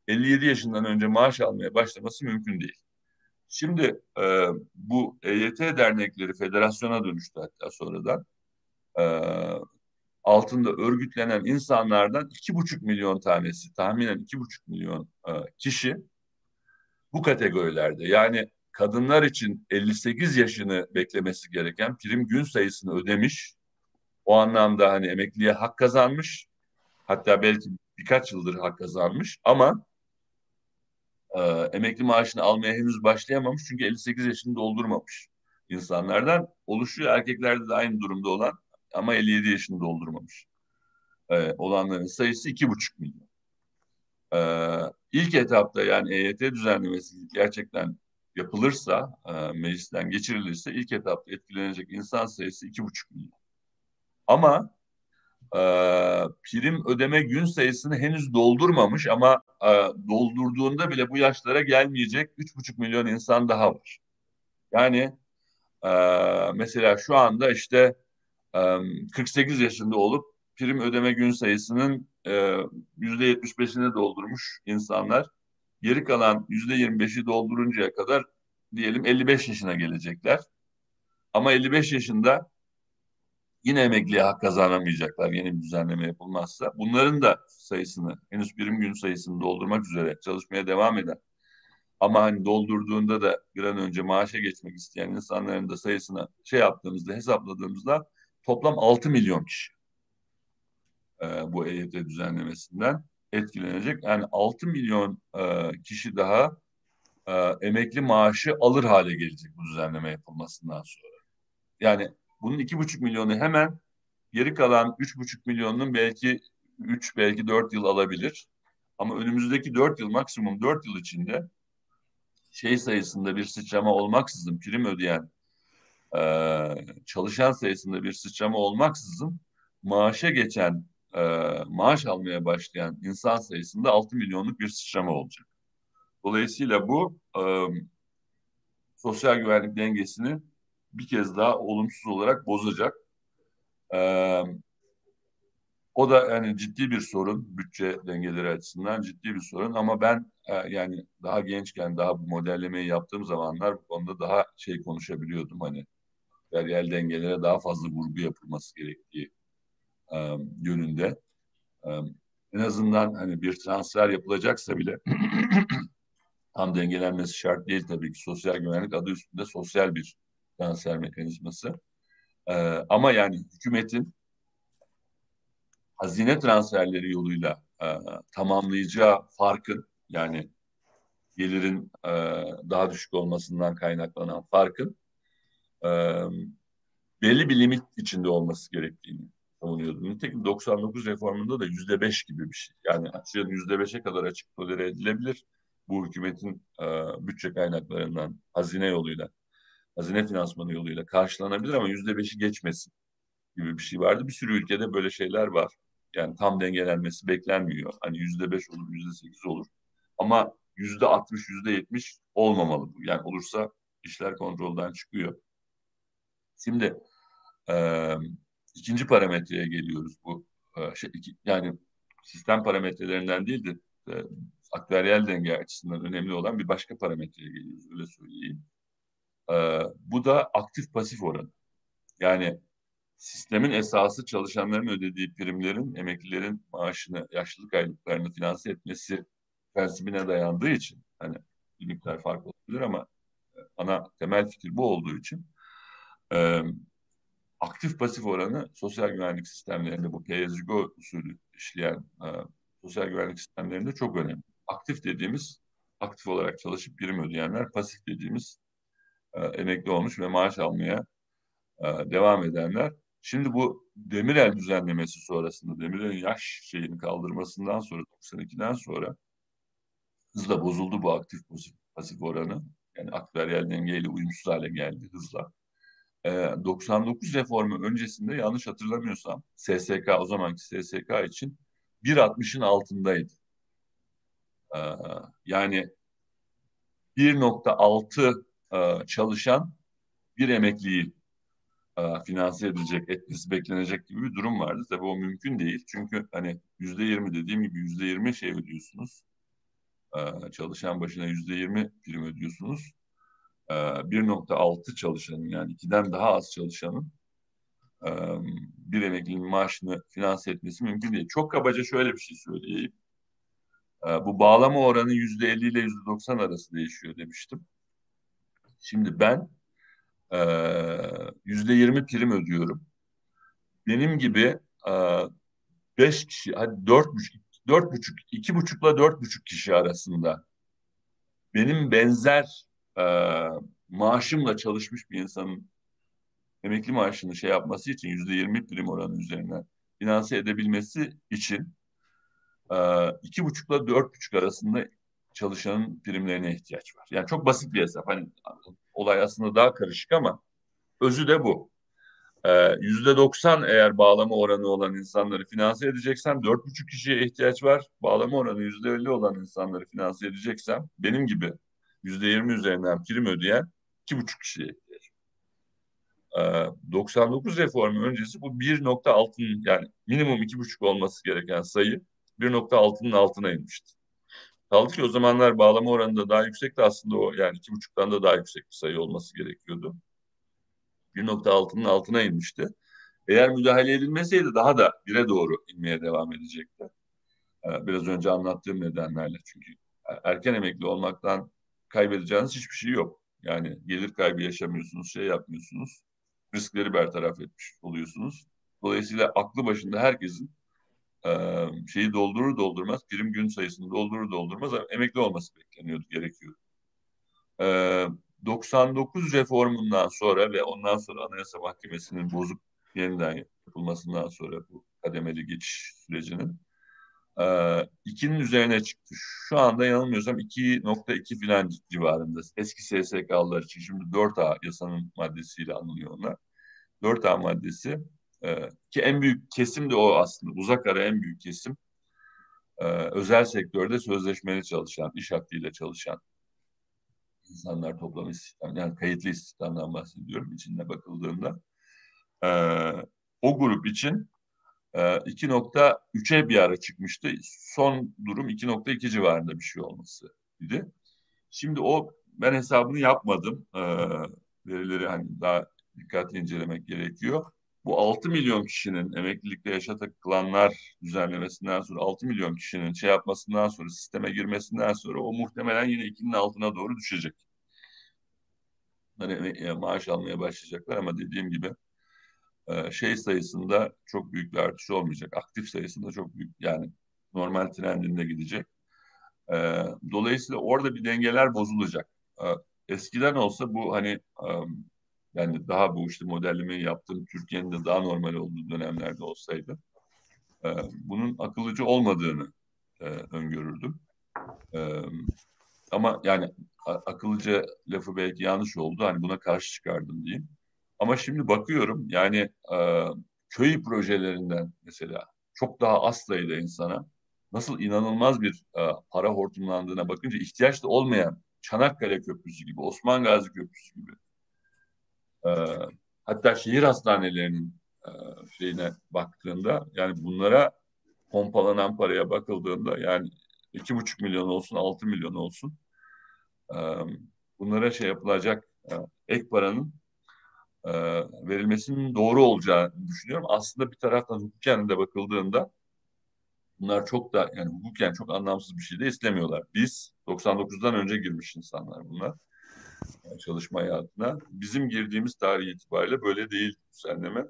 57 yaşından önce maaş almaya başlaması mümkün değil. Şimdi e, bu EYT dernekleri federasyona dönüştü hatta sonradan. E, altında örgütlenen insanlardan iki buçuk milyon tanesi, tahminen iki buçuk milyon e, kişi bu kategorilerde. Yani kadınlar için 58 yaşını beklemesi gereken prim gün sayısını ödemiş. O anlamda hani emekliye hak kazanmış. Hatta belki birkaç yıldır hak kazanmış ama e, emekli maaşını almaya henüz başlayamamış çünkü 58 yaşını doldurmamış insanlardan oluşuyor. Erkeklerde de aynı durumda olan ama 57 yaşını doldurmamış e, olanların sayısı 2,5 milyon. E, ilk etapta yani EYT düzenlemesi gerçekten yapılırsa, e, meclisten geçirilirse ilk etapta etkilenecek insan sayısı 2,5 milyon. Ama e, prim ödeme gün sayısını henüz doldurmamış ama e, doldurduğunda bile bu yaşlara gelmeyecek 3,5 milyon insan daha var. Yani e, mesela şu anda işte e, 48 yaşında olup prim ödeme gün sayısının e, yüzde 75'ini doldurmuş insanlar. Geri kalan yüzde 25'i dolduruncaya kadar diyelim 55 yaşına gelecekler. Ama 55 yaşında yine emekliye hak kazanamayacaklar yeni bir düzenleme yapılmazsa. Bunların da sayısını henüz birim gün sayısını doldurmak üzere çalışmaya devam eden ama hani doldurduğunda da bir an önce maaşa geçmek isteyen insanların da sayısını şey yaptığımızda hesapladığımızda toplam 6 milyon kişi e, bu EYT düzenlemesinden etkilenecek. Yani 6 milyon e, kişi daha e, emekli maaşı alır hale gelecek bu düzenleme yapılmasından sonra. Yani bunun 2,5 milyonu hemen geri kalan 3,5 milyonun belki 3 belki 4 yıl alabilir. Ama önümüzdeki 4 yıl maksimum 4 yıl içinde şey sayısında bir sıçrama olmaksızın prim ödeyen e, çalışan sayısında bir sıçrama olmaksızın maaşa geçen e, maaş almaya başlayan insan sayısında 6 milyonluk bir sıçrama olacak. Dolayısıyla bu e, sosyal güvenlik dengesini bir kez daha olumsuz olarak bozacak. E, o da yani ciddi bir sorun bütçe dengeleri açısından ciddi bir sorun ama ben e, yani daha gençken daha bu modellemeyi yaptığım zamanlar bu konuda daha şey konuşabiliyordum hani yerel dengelere daha fazla vurgu yapılması gerektiği e, yönünde. E, en azından hani bir transfer yapılacaksa bile tam dengelenmesi şart değil tabii ki. Sosyal güvenlik adı üstünde sosyal bir transfer mekanizması. E, ama yani hükümetin hazine transferleri yoluyla e, tamamlayacağı farkın yani gelirin e, daha düşük olmasından kaynaklanan farkın e, belli bir limit içinde olması gerektiğini savunuyordu. Nitekim 99 reformunda da yüzde beş gibi bir şey. Yani yüzde beşe kadar açık tolere edilebilir. Bu hükümetin e, bütçe kaynaklarından hazine yoluyla, hazine finansmanı yoluyla karşılanabilir ama yüzde beşi geçmesin gibi bir şey vardı. Bir sürü ülkede böyle şeyler var. Yani tam dengelenmesi beklenmiyor. Hani yüzde beş olur, yüzde sekiz olur. Ama yüzde altmış, yüzde yetmiş olmamalı bu. Yani olursa işler kontrolden çıkıyor. Şimdi e, ikinci parametreye geliyoruz bu. E, şey, iki, yani sistem parametrelerinden değil de e, aktüeryel denge açısından önemli olan bir başka parametreye geliyoruz öyle söyleyeyim. E, bu da aktif pasif oranı. Yani sistemin esası çalışanların ödediği primlerin emeklilerin maaşını, yaşlılık aylıklarını finanse etmesi prensibine dayandığı için hani bir miktar fark olabilir ama e, ana temel fikir bu olduğu için e, aktif pasif oranı sosyal güvenlik sistemlerinde bu pay as you go usulü işleyen e, sosyal güvenlik sistemlerinde çok önemli. Aktif dediğimiz aktif olarak çalışıp prim ödeyenler, pasif dediğimiz e, emekli olmuş ve maaş almaya e, devam edenler Şimdi bu Demirel düzenlemesi sonrasında Demirel'in yaş şeyini kaldırmasından sonra 92'den sonra hızla bozuldu bu aktif pasif, pasif oranı. Yani aktüeryel dengeyle uyumsuz hale geldi hızla. Ee, 99 reformu öncesinde yanlış hatırlamıyorsam SSK o zamanki SSK için 1.60'ın altındaydı. Ee, yani 1.6 e, çalışan bir emekliyi e, finanse edilecek, etmesi beklenecek gibi bir durum vardı. Tabii o mümkün değil. Çünkü hani yüzde yirmi dediğim gibi yüzde yirmi şey ödüyorsunuz. E, çalışan başına yüzde yirmi prim ödüyorsunuz. E, 1.6 çalışanın yani ikiden daha az çalışanın e, bir emeklinin maaşını finanse etmesi mümkün değil. Çok kabaca şöyle bir şey söyleyeyim. E, bu bağlama oranı yüzde elli ile yüzde doksan arası değişiyor demiştim. Şimdi ben yüzde yirmi prim ödüyorum. Benim gibi beş kişi, hadi dört buçuk, dört buçuk, iki buçukla dört buçuk kişi arasında benim benzer e, maaşımla çalışmış bir insanın emekli maaşını şey yapması için yüzde yirmi prim oranı üzerinden finanse edebilmesi için e, iki buçukla dört buçuk arasında çalışanın primlerine ihtiyaç var. Yani çok basit bir hesap. Hani olay aslında daha karışık ama özü de bu. Ee, yüzde doksan eğer bağlama oranı olan insanları finanse edeceksem dört buçuk kişiye ihtiyaç var. Bağlama oranı yüzde elli olan insanları finanse edeceksem benim gibi yüzde yirmi üzerinden prim ödeyen iki buçuk kişiye. Ee, 99 reformu öncesi bu 1.6'nın yani minimum iki buçuk olması gereken sayı 1.6'nın altına inmişti. Kaldı ki o zamanlar bağlama oranı da daha yüksekti aslında o yani iki buçuktan da daha yüksek bir sayı olması gerekiyordu. 1.6'nın altına inmişti. Eğer müdahale edilmeseydi daha da bire doğru inmeye devam edecekti. Ee, biraz önce anlattığım nedenlerle çünkü erken emekli olmaktan kaybedeceğiniz hiçbir şey yok. Yani gelir kaybı yaşamıyorsunuz, şey yapmıyorsunuz. Riskleri bertaraf etmiş oluyorsunuz. Dolayısıyla aklı başında herkesin e, şeyi doldurur doldurmaz, prim gün sayısını doldurur doldurmaz emekli olması bekleniyordu, gerekiyordu. E, 99 reformundan sonra ve ondan sonra Anayasa Mahkemesi'nin bozuk yeniden yapılmasından sonra bu kademeli geçiş sürecinin e, 2'nin üzerine çıktı. Şu anda yanılmıyorsam 2.2 filan civarında. Eski SSK'lılar için şimdi 4A yasanın maddesiyle anılıyor onlar. 4A maddesi e, ki en büyük kesim de o aslında. Uzak ara en büyük kesim. E, özel sektörde sözleşmeli çalışan, iş hakkıyla çalışan insanlar toplam istihdam, yani kayıtlı istihdamdan bahsediyorum içinde bakıldığında. E, o grup için 2.3'e bir ara çıkmıştı. Son durum 2.2 civarında bir şey olması idi. Şimdi o ben hesabını yapmadım. E, verileri hani daha dikkatli incelemek gerekiyor. Bu 6 milyon kişinin emeklilikte yaşa takılanlar düzenlemesinden sonra 6 milyon kişinin şey yapmasından sonra sisteme girmesinden sonra o muhtemelen yine 2'nin altına doğru düşecek. Hani maaş almaya başlayacaklar ama dediğim gibi e, şey sayısında çok büyük bir artış olmayacak. Aktif sayısında çok büyük yani normal trendinde gidecek. E, dolayısıyla orada bir dengeler bozulacak. E, eskiden olsa bu hani yani daha bu işte modellemeyi yaptığım Türkiye'nin de daha normal olduğu dönemlerde olsaydı bunun akıllıcı olmadığını öngörürdüm. Ama yani akıllıca lafı belki yanlış oldu. Hani buna karşı çıkardım diyeyim. Ama şimdi bakıyorum yani e, köy projelerinden mesela çok daha az sayıda insana nasıl inanılmaz bir e, para hortumlandığına bakınca ihtiyaç da olmayan Çanakkale Köprüsü gibi, Osman Gazi Köprüsü gibi e, hatta şehir hastanelerinin e, şeyine baktığında yani bunlara pompalanan paraya bakıldığında yani iki buçuk milyon olsun, altı milyon olsun e, bunlara şey yapılacak e, ek paranın e, verilmesinin doğru olacağını düşünüyorum. Aslında bir taraftan hukuken de bakıldığında bunlar çok da yani hukuken çok anlamsız bir şey de istemiyorlar. Biz 99'dan önce girmiş insanlar bunlar yani çalışma hayatına. Bizim girdiğimiz tarih itibariyle böyle değil düzenleme.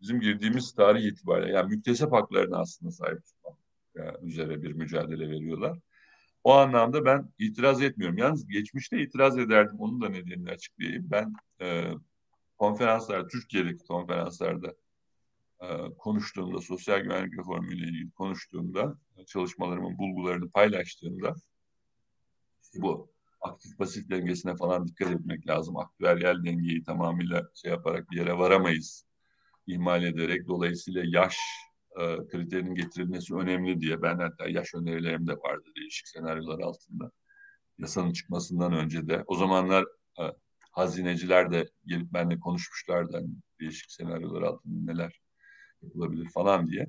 Bizim girdiğimiz tarih itibariyle yani müktesep haklarına aslında sahip tutmak üzere bir mücadele veriyorlar. O anlamda ben itiraz etmiyorum. Yalnız geçmişte itiraz ederdim. Onun da nedenini açıklayayım. Ben e, konferanslar, Türkiye'deki konferanslarda e, konuştuğumda, sosyal güvenlik reformu ile ilgili konuştuğumda, çalışmalarımın bulgularını paylaştığımda bu aktif pasif dengesine falan dikkat etmek lazım. Aktüeryel dengeyi tamamıyla şey yaparak bir yere varamayız. ihmal ederek dolayısıyla yaş e, kriterinin getirilmesi önemli diye ben hatta yaş önerilerim de vardı değişik senaryolar altında. Yasanın çıkmasından önce de. O zamanlar e, hazineciler de gelip benimle konuşmuşlardı hani değişik senaryolar altında neler yapılabilir falan diye.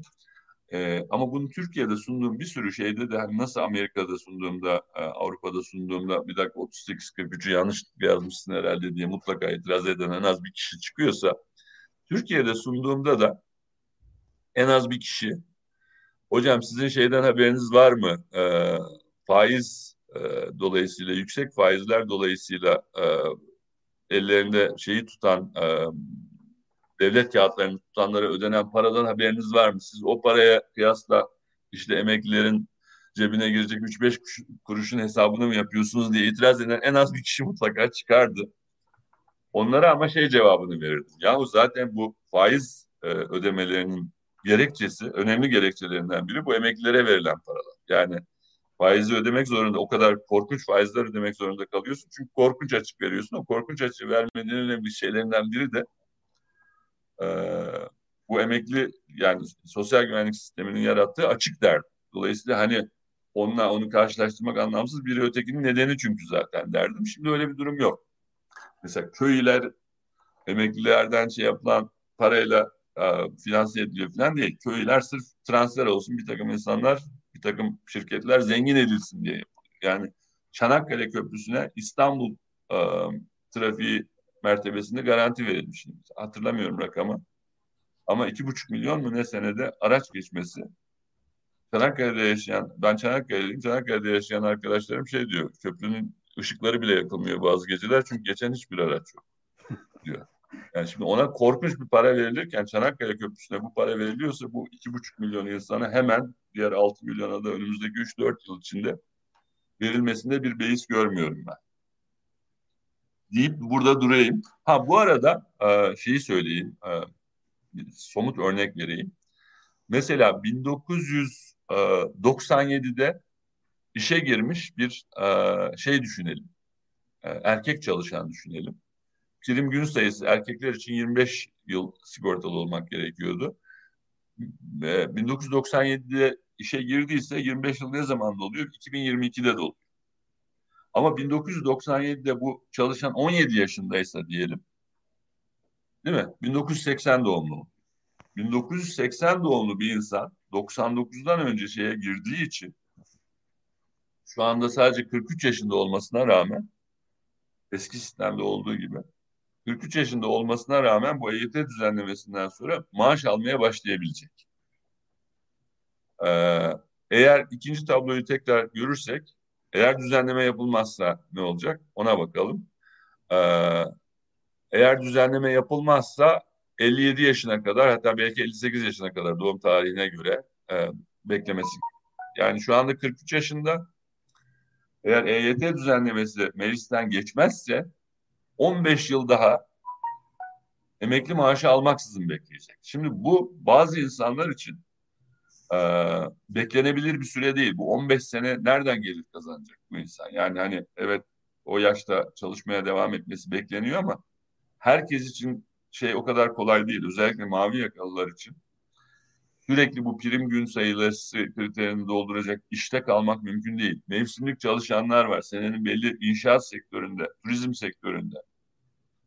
Ee, ama bunu Türkiye'de sunduğum bir sürü şeyde de hani nasıl Amerika'da sunduğumda, e, Avrupa'da sunduğumda bir dakika 38-43'ü yanlış yazmışsın herhalde diye mutlaka itiraz eden en az bir kişi çıkıyorsa Türkiye'de sunduğumda da en az bir kişi hocam sizin şeyden haberiniz var mı? E, faiz e, dolayısıyla yüksek faizler dolayısıyla e, ellerinde şeyi tutan e, devlet kağıtlarını tutanlara ödenen paradan haberiniz var mı? Siz o paraya kıyasla işte emeklilerin cebine girecek 3-5 kuruşun hesabını mı yapıyorsunuz diye itiraz eden en az bir kişi mutlaka çıkardı. Onlara ama şey cevabını verirdim. Yahu zaten bu faiz e, ödemelerinin gerekçesi, önemli gerekçelerinden biri bu emeklilere verilen paralar. Yani faizi ödemek zorunda, o kadar korkunç faizler ödemek zorunda kalıyorsun. Çünkü korkunç açık veriyorsun. O korkunç açık vermenin önemli şeylerinden biri de e, bu emekli yani sosyal güvenlik sisteminin yarattığı açık derdi. Dolayısıyla hani onunla onu karşılaştırmak anlamsız biri ötekinin nedeni çünkü zaten derdim. Şimdi öyle bir durum yok. Mesela köyler emeklilerden şey yapılan parayla e, finanse ediliyor falan değil. Köyler sırf transfer olsun bir takım insanlar bir takım şirketler zengin edilsin diye yapılıyor. Yani Çanakkale Köprüsü'ne İstanbul e, trafiği mertebesinde garanti verilmiş. Hatırlamıyorum rakamı. Ama iki buçuk milyon mu ne senede araç geçmesi. Çanakkale'de yaşayan, ben Çanakkale'deyim. Çanakkale'de yaşayan arkadaşlarım şey diyor, köprünün ışıkları bile yakılmıyor bazı geceler çünkü geçen hiçbir araç yok diyor. Yani şimdi ona korkunç bir para verilirken Çanakkale Köprüsü'ne bu para veriliyorsa bu iki buçuk milyon insana hemen diğer altı milyona da önümüzdeki üç dört yıl içinde verilmesinde bir beis görmüyorum ben. Deyip burada durayım. Ha bu arada e, şeyi söyleyeyim. E, somut örnek vereyim. Mesela 1997'de işe girmiş bir e, şey düşünelim. E, erkek çalışan düşünelim. Prim gün sayısı erkekler için 25 yıl sigortalı olmak gerekiyordu. E, 1997'de işe girdiyse 25 yıl ne zaman doluyor? 2022'de doluyor. Ama 1997'de bu çalışan 17 yaşındaysa diyelim. Değil mi? 1980 doğumlu. 1980 doğumlu bir insan 99'dan önce şeye girdiği için şu anda sadece 43 yaşında olmasına rağmen eski sistemde olduğu gibi 43 yaşında olmasına rağmen bu EYT düzenlemesinden sonra maaş almaya başlayabilecek. Ee, eğer ikinci tabloyu tekrar görürsek eğer düzenleme yapılmazsa ne olacak ona bakalım. Ee, eğer düzenleme yapılmazsa 57 yaşına kadar hatta belki 58 yaşına kadar doğum tarihine göre e, beklemesi. Yani şu anda 43 yaşında eğer EYT düzenlemesi meclisten geçmezse 15 yıl daha emekli maaşı almaksızın bekleyecek. Şimdi bu bazı insanlar için e, beklenebilir bir süre değil. Bu 15 sene nereden gelir kazanacak bu insan? Yani hani evet o yaşta çalışmaya devam etmesi bekleniyor ama herkes için şey o kadar kolay değil. Özellikle mavi yakalılar için. Sürekli bu prim gün sayısı kriterini dolduracak işte kalmak mümkün değil. Mevsimlik çalışanlar var. Senenin belli inşaat sektöründe, turizm sektöründe.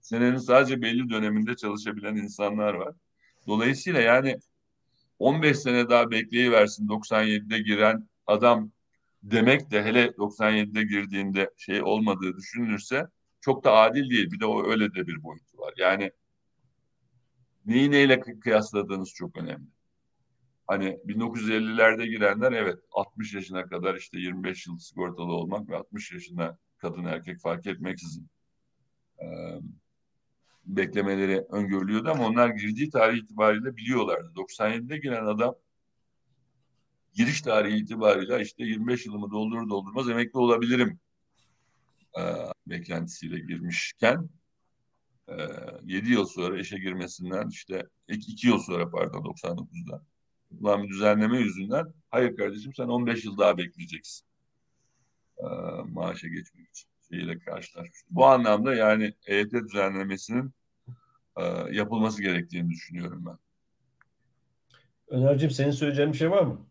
Senenin sadece belli döneminde çalışabilen insanlar var. Dolayısıyla yani 15 sene daha bekleyiversin 97'de giren adam demek de hele 97'de girdiğinde şey olmadığı düşünülürse çok da adil değil. Bir de o öyle de bir boyutu var. Yani neyi neyle kıyasladığınız çok önemli. Hani 1950'lerde girenler evet 60 yaşına kadar işte 25 yıl sigortalı olmak ve 60 yaşında kadın erkek fark etmeksizin beklemeleri öngörülüyordu ama onlar girdiği tarih itibariyle biliyorlardı. 97'de giren adam giriş tarihi itibariyle işte 25 yılımı doldurur doldurmaz emekli olabilirim e, beklentisiyle girmişken e, 7 yıl sonra işe girmesinden işte 2 yıl sonra pardon 99'da yapılan bir düzenleme yüzünden hayır kardeşim sen 15 yıl daha bekleyeceksin e, maaşa geçmek için şeyle karşılaşmış. Bu anlamda yani EYT düzenlemesinin e, yapılması gerektiğini düşünüyorum ben. Öner'cim senin söyleyeceğin bir şey var mı?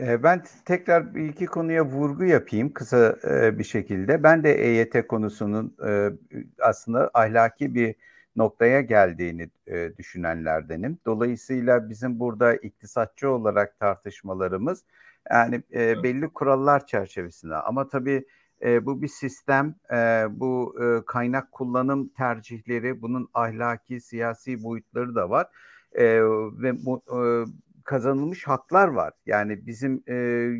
Ee, ben tekrar bir iki konuya vurgu yapayım kısa e, bir şekilde. Ben de EYT konusunun e, aslında ahlaki bir noktaya geldiğini e, düşünenlerdenim. Dolayısıyla bizim burada iktisatçı olarak tartışmalarımız yani belli kurallar çerçevesinde ama tabii bu bir sistem, bu kaynak kullanım tercihleri, bunun ahlaki, siyasi boyutları da var. ve bu, kazanılmış haklar var. Yani bizim e,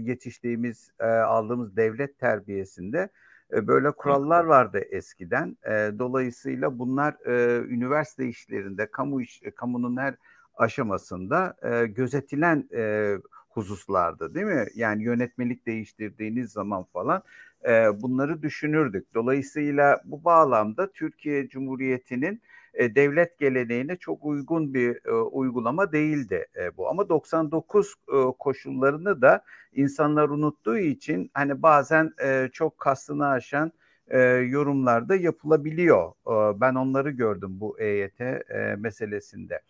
yetiştiğimiz, e, aldığımız devlet terbiyesinde e, böyle kurallar vardı eskiden. E, dolayısıyla bunlar e, üniversite işlerinde, kamu iş, kamunun her aşamasında e, gözetilen e, hususlardı değil mi? Yani yönetmelik değiştirdiğiniz zaman falan e, bunları düşünürdük. Dolayısıyla bu bağlamda Türkiye Cumhuriyeti'nin e, devlet geleneğine çok uygun bir e, uygulama değildi e, bu. Ama 99 e, koşullarını da insanlar unuttuğu için hani bazen e, çok kastını aşan e, yorumlarda yapılabiliyor. E, ben onları gördüm bu EYT e, meselesinde.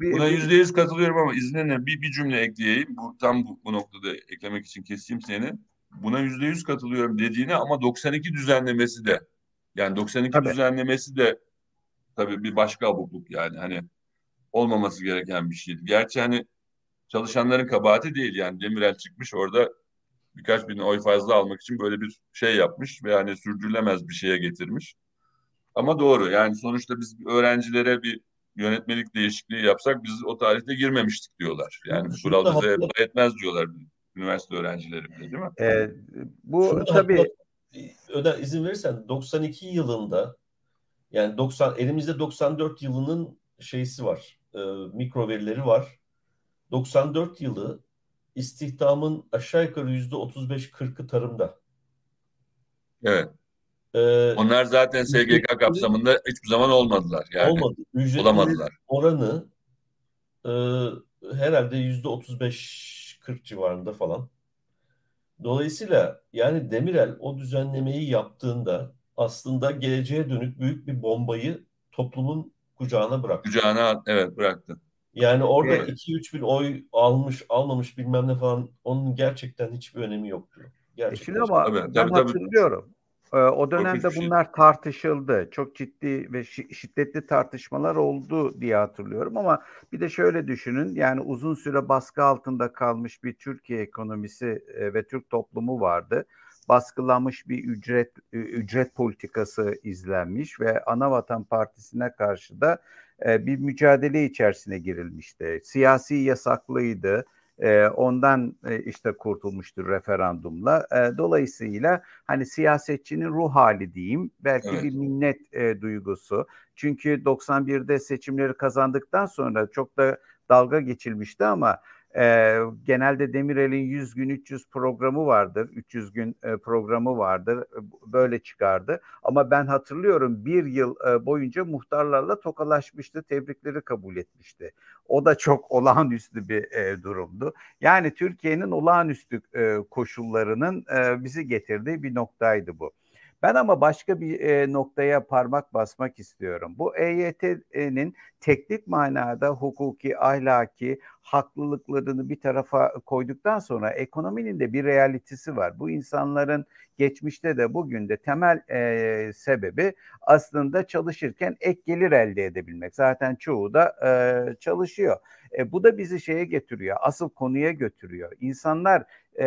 Bir, Buna yüzde yüz katılıyorum ama izninle bir, bir cümle ekleyeyim. Bu, tam bu, bu noktada eklemek için keseyim seni. Buna yüzde yüz katılıyorum dediğine ama 92 düzenlemesi de yani 92 Tabii. düzenlemesi de tabii bir başka abukluk yani hani olmaması gereken bir şeydi. Gerçi hani çalışanların kabahati değil yani Demirel çıkmış orada birkaç bin oy fazla almak için böyle bir şey yapmış ve yani sürdürülemez bir şeye getirmiş. Ama doğru yani sonuçta biz öğrencilere bir yönetmelik değişikliği yapsak biz o tarihte girmemiştik diyorlar. Yani kural bize etmez diyorlar üniversite öğrencileri bile değil mi? Ee, bu Şurada tabii Öder izin verirsen 92 yılında Yani 90 elimizde 94 yılının şeysi var. E, mikro verileri var. 94 yılı istihdamın aşağı yukarı yüzde 35-40'ı tarımda. Evet. Ee, Onlar zaten SGK kapsamında hiçbir zaman olmadılar. Yani olmadı. olamadılar. oranı e, herhalde yüzde 35-40 civarında falan. Dolayısıyla yani Demirel o düzenlemeyi yaptığında aslında geleceğe dönük büyük bir bombayı toplumun kucağına bıraktı. Kucağına evet bıraktı. Yani orada 2-3 bin oy almış almamış bilmem ne falan onun gerçekten hiçbir önemi yoktu. Gerçekten. E ama tabii, ben tabii, hatırlıyorum. Ee, o dönemde bunlar tartışıldı. Çok ciddi ve şiddetli tartışmalar oldu diye hatırlıyorum ama bir de şöyle düşünün yani uzun süre baskı altında kalmış bir Türkiye ekonomisi e, ve Türk toplumu vardı. Baskılanmış bir ücret ücret politikası izlenmiş ve Anavatan Partisi'ne karşı da e, bir mücadele içerisine girilmişti. Siyasi yasaklıydı e, ondan e, işte kurtulmuştur referandumla. E, dolayısıyla hani siyasetçinin ruh hali diyeyim belki evet. bir minnet e, duygusu. Çünkü 91'de seçimleri kazandıktan sonra çok da dalga geçilmişti ama e, genelde Demirel'in 100 gün 300 programı vardır. 300 gün e, programı vardır. Böyle çıkardı. Ama ben hatırlıyorum bir yıl e, boyunca muhtarlarla tokalaşmıştı. Tebrikleri kabul etmişti. O da çok olağanüstü bir e, durumdu. Yani Türkiye'nin olağanüstü e, koşullarının e, bizi getirdiği bir noktaydı bu. Ben ama başka bir e, noktaya parmak basmak istiyorum. Bu EYT'nin teknik manada hukuki, ahlaki, haklılıklarını bir tarafa koyduktan sonra ekonominin de bir realitesi var. Bu insanların geçmişte de bugün de temel e, sebebi aslında çalışırken ek gelir elde edebilmek. Zaten çoğu da e, çalışıyor. E, bu da bizi şeye getiriyor, asıl konuya götürüyor. İnsanlar e,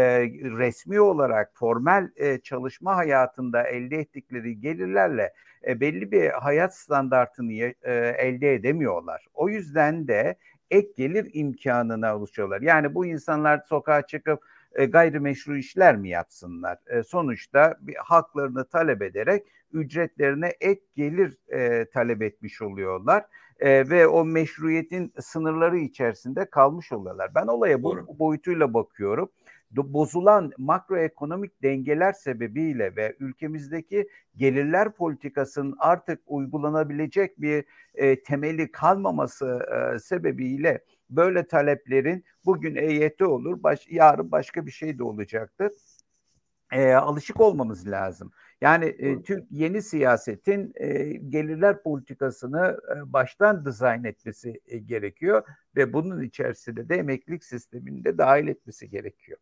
resmi olarak formel e, çalışma hayatında elde ettikleri gelirlerle e, belli bir hayat standartını e, elde edemiyorlar. O yüzden de ek gelir imkanına oluşuyorlar. Yani bu insanlar sokağa çıkıp e, gayrimeşru işler mi yapsınlar? E, sonuçta bir haklarını talep ederek ücretlerine ek gelir e, talep etmiş oluyorlar e, ve o meşruiyetin sınırları içerisinde kalmış oluyorlar. Ben olaya bu boyutuyla bakıyorum bozulan makroekonomik dengeler sebebiyle ve ülkemizdeki gelirler politikasının artık uygulanabilecek bir e, temeli kalmaması e, sebebiyle böyle taleplerin bugün EYT olur, baş, yarın başka bir şey de olacaktır. E, alışık olmamız lazım. Yani e, Türk yeni siyasetin e, gelirler politikasını e, baştan dizayn etmesi e, gerekiyor ve bunun içerisinde de emeklilik sistemini de dahil etmesi gerekiyor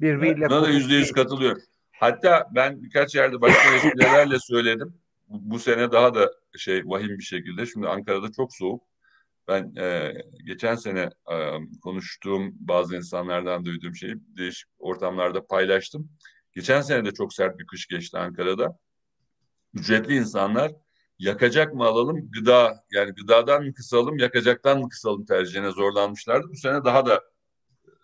birbiriyle. Buna da yüzde yüz katılıyorum. Hatta ben birkaç yerde başka vesilelerle söyledim. Bu, bu sene daha da şey vahim bir şekilde. Şimdi Ankara'da çok soğuk. Ben e, geçen sene e, konuştuğum bazı insanlardan duyduğum şeyi değişik ortamlarda paylaştım. Geçen sene de çok sert bir kış geçti Ankara'da. Ücretli insanlar yakacak mı alalım, gıda yani gıdadan mı kısalım, yakacaktan mı kısalım tercihine zorlanmışlardı. Bu sene daha da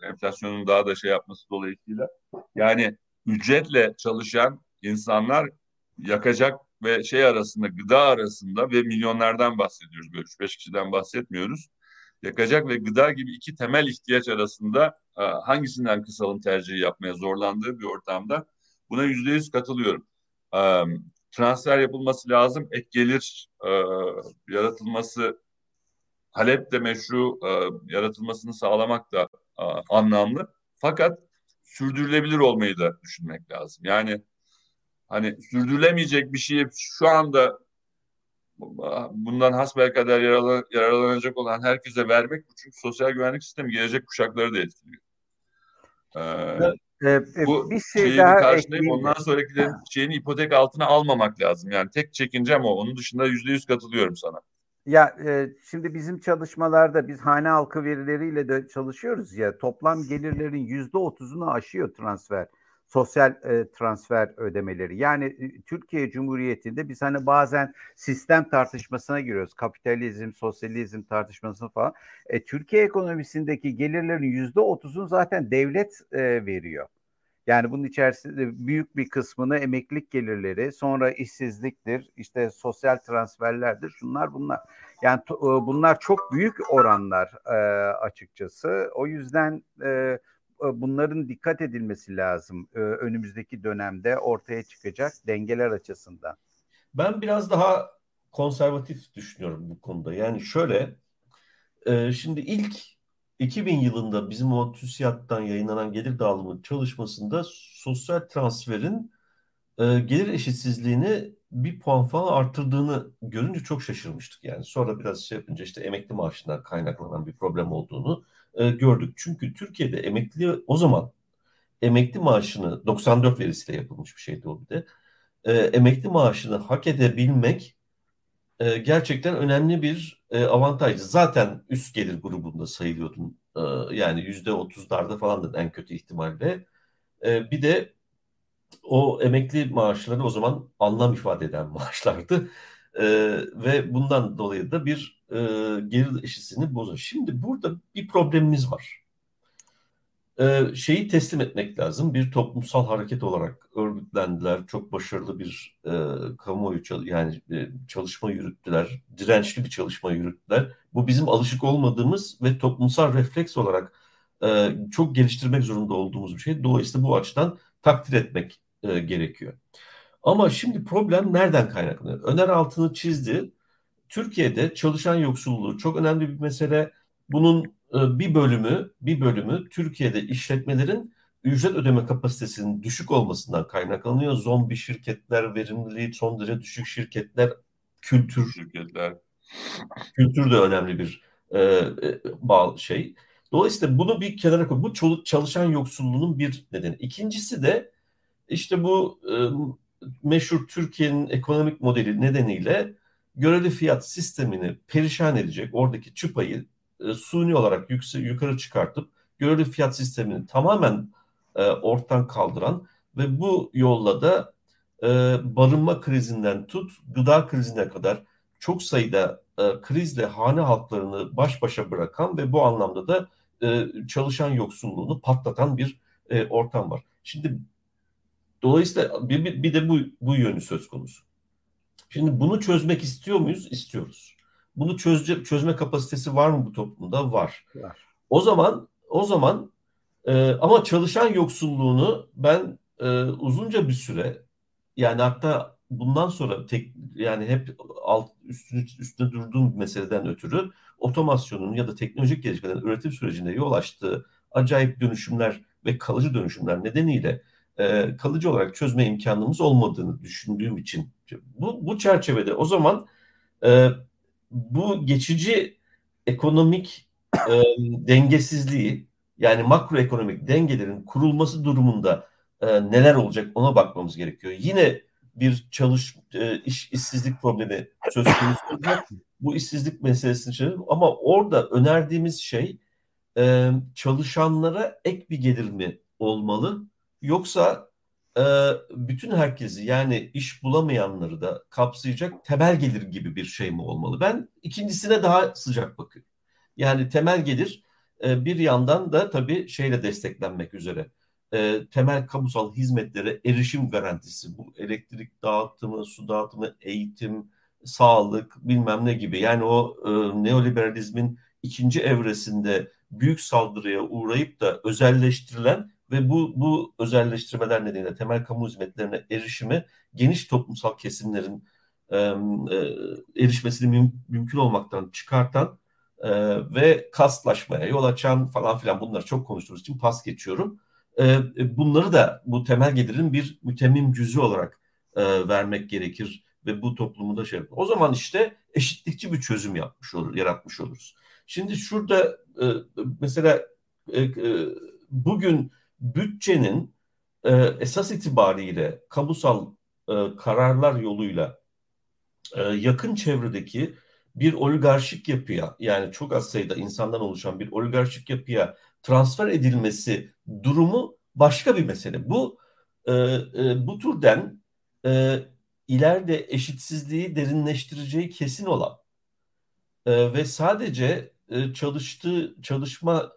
enflasyonun daha da şey yapması dolayısıyla yani ücretle çalışan insanlar yakacak ve şey arasında gıda arasında ve milyonlardan bahsediyoruz. Böyle 3-5 kişiden bahsetmiyoruz. Yakacak ve gıda gibi iki temel ihtiyaç arasında e, hangisinden kısalım tercihi yapmaya zorlandığı bir ortamda buna yüzde yüz katılıyorum. E, transfer yapılması lazım. Ek gelir e, yaratılması talep de meşru yaratılmasını sağlamak da anlamlı. Fakat sürdürülebilir olmayı da düşünmek lazım. Yani hani sürdürülemeyecek bir şeyi şu anda bundan hasbelkader yararlanacak olan herkese vermek çünkü sosyal güvenlik sistemi gelecek kuşakları da etkiliyor. Ee, e, e, bu bir şey şeyi daha bir karşılayıp ondan sonrakilerin şeyini ipotek altına almamak lazım. Yani tek çekincem o. Onun dışında yüzde yüz katılıyorum sana. Ya e, şimdi bizim çalışmalarda biz hane halkı verileriyle de çalışıyoruz ya toplam gelirlerin yüzde otuzunu aşıyor transfer sosyal e, transfer ödemeleri. Yani e, Türkiye Cumhuriyeti'nde biz hani bazen sistem tartışmasına giriyoruz. Kapitalizm, sosyalizm tartışmasına falan. E, Türkiye ekonomisindeki gelirlerin yüzde otuzunu zaten devlet e, veriyor. Yani bunun içerisinde büyük bir kısmını emeklilik gelirleri, sonra işsizliktir, işte sosyal transferlerdir, şunlar bunlar. Yani e, bunlar çok büyük oranlar e, açıkçası. O yüzden e, e, bunların dikkat edilmesi lazım e, önümüzdeki dönemde ortaya çıkacak dengeler açısından. Ben biraz daha konservatif düşünüyorum bu konuda. Yani şöyle, e, şimdi ilk 2000 yılında bizim o TÜSİAD'dan yayınlanan gelir dağılımı çalışmasında sosyal transferin e, gelir eşitsizliğini bir puan falan arttırdığını görünce çok şaşırmıştık. Yani sonra biraz şey yapınca işte emekli maaşından kaynaklanan bir problem olduğunu e, gördük. Çünkü Türkiye'de emekli o zaman emekli maaşını 94 verisiyle yapılmış bir şeydi o bir de. E, emekli maaşını hak edebilmek e, gerçekten önemli bir e, avantajdı. Zaten üst gelir grubunda sayılıyordun. E, yani yüzde otuzlarda falan da en kötü ihtimalle. E, bir de o emekli maaşları o zaman anlam ifade eden maaşlardı. E, ve bundan dolayı da bir e, gelir eşitliğini bozuyor. Şimdi burada bir problemimiz var e, şeyi teslim etmek lazım. Bir toplumsal hareket olarak örgütlendiler. Çok başarılı bir e, kamuoyu yani e, çalışma yürüttüler. Dirençli bir çalışma yürüttüler. Bu bizim alışık olmadığımız ve toplumsal refleks olarak e, çok geliştirmek zorunda olduğumuz bir şey. Dolayısıyla bu açıdan takdir etmek e, gerekiyor. Ama şimdi problem nereden kaynaklanıyor? Öner altını çizdi. Türkiye'de çalışan yoksulluğu çok önemli bir mesele. Bunun ee, bir bölümü bir bölümü Türkiye'de işletmelerin ücret ödeme kapasitesinin düşük olmasından kaynaklanıyor. Zombi şirketler, verimliliği son derece düşük şirketler, kültür şirketler. Kültür de önemli bir e, e, bağ şey. Dolayısıyla bunu bir kenara koy. Bu çalışan yoksulluğunun bir nedeni. İkincisi de işte bu e, meşhur Türkiye'nin ekonomik modeli nedeniyle göreli fiyat sistemini perişan edecek, oradaki çıpayı e, suni olarak yükse, yukarı çıkartıp göreli fiyat sistemini tamamen e, ortadan kaldıran ve bu yolla da e, barınma krizinden tut gıda krizine kadar çok sayıda e, krizle hane halklarını baş başa bırakan ve bu anlamda da e, çalışan yoksulluğunu patlatan bir e, ortam var. Şimdi dolayısıyla bir, bir, bir de bu, bu yönü söz konusu. Şimdi bunu çözmek istiyor muyuz? İstiyoruz. Bunu çözce, çözme kapasitesi var mı bu toplumda? Var. var. O zaman o zaman e, ama çalışan yoksulluğunu ben e, uzunca bir süre yani hatta bundan sonra tek yani hep alt üstüne, üstüne durduğum meseleden ötürü otomasyonun ya da teknolojik gelişmelerin üretim sürecinde yol açtığı acayip dönüşümler ve kalıcı dönüşümler nedeniyle e, kalıcı olarak çözme imkanımız olmadığını düşündüğüm için bu, bu çerçevede o zaman e, bu geçici ekonomik e, dengesizliği yani makroekonomik dengelerin kurulması durumunda e, neler olacak ona bakmamız gerekiyor. Yine bir çalış e, iş işsizlik problemi söz konusu olacak. Bu işsizlik meselesini çözelim ama orada önerdiğimiz şey e, çalışanlara ek bir gelir mi olmalı yoksa bütün herkesi yani iş bulamayanları da kapsayacak temel gelir gibi bir şey mi olmalı? Ben ikincisine daha sıcak bakıyorum. Yani temel gelir e, bir yandan da tabii şeyle desteklenmek üzere. E, temel kamusal hizmetlere erişim garantisi bu elektrik dağıtımı, su dağıtımı, eğitim, sağlık bilmem ne gibi. Yani o e, neoliberalizmin ikinci evresinde büyük saldırıya uğrayıp da özelleştirilen ve bu bu özelleştirmeler nedeniyle temel kamu hizmetlerine erişimi geniş toplumsal kesimlerin e, e, erişmesini müm, mümkün olmaktan çıkartan e, ve kastlaşmaya yol açan falan filan bunları çok konuştuğumuz için pas geçiyorum. E, bunları da bu temel gelirin bir mütemmim cüzü olarak e, vermek gerekir ve bu toplumu da şey O zaman işte eşitlikçi bir çözüm yapmış olur, yaratmış oluruz. Şimdi şurada e, mesela e, e, bugün bütçenin e, esas itibariyle kamusal e, kararlar yoluyla e, yakın çevredeki bir oligarşik yapıya yani çok az sayıda insandan oluşan bir oligarşik yapıya transfer edilmesi durumu başka bir mesele. Bu e, e, bu türden e, ileride eşitsizliği derinleştireceği kesin olan e, ve sadece e, çalıştığı çalışma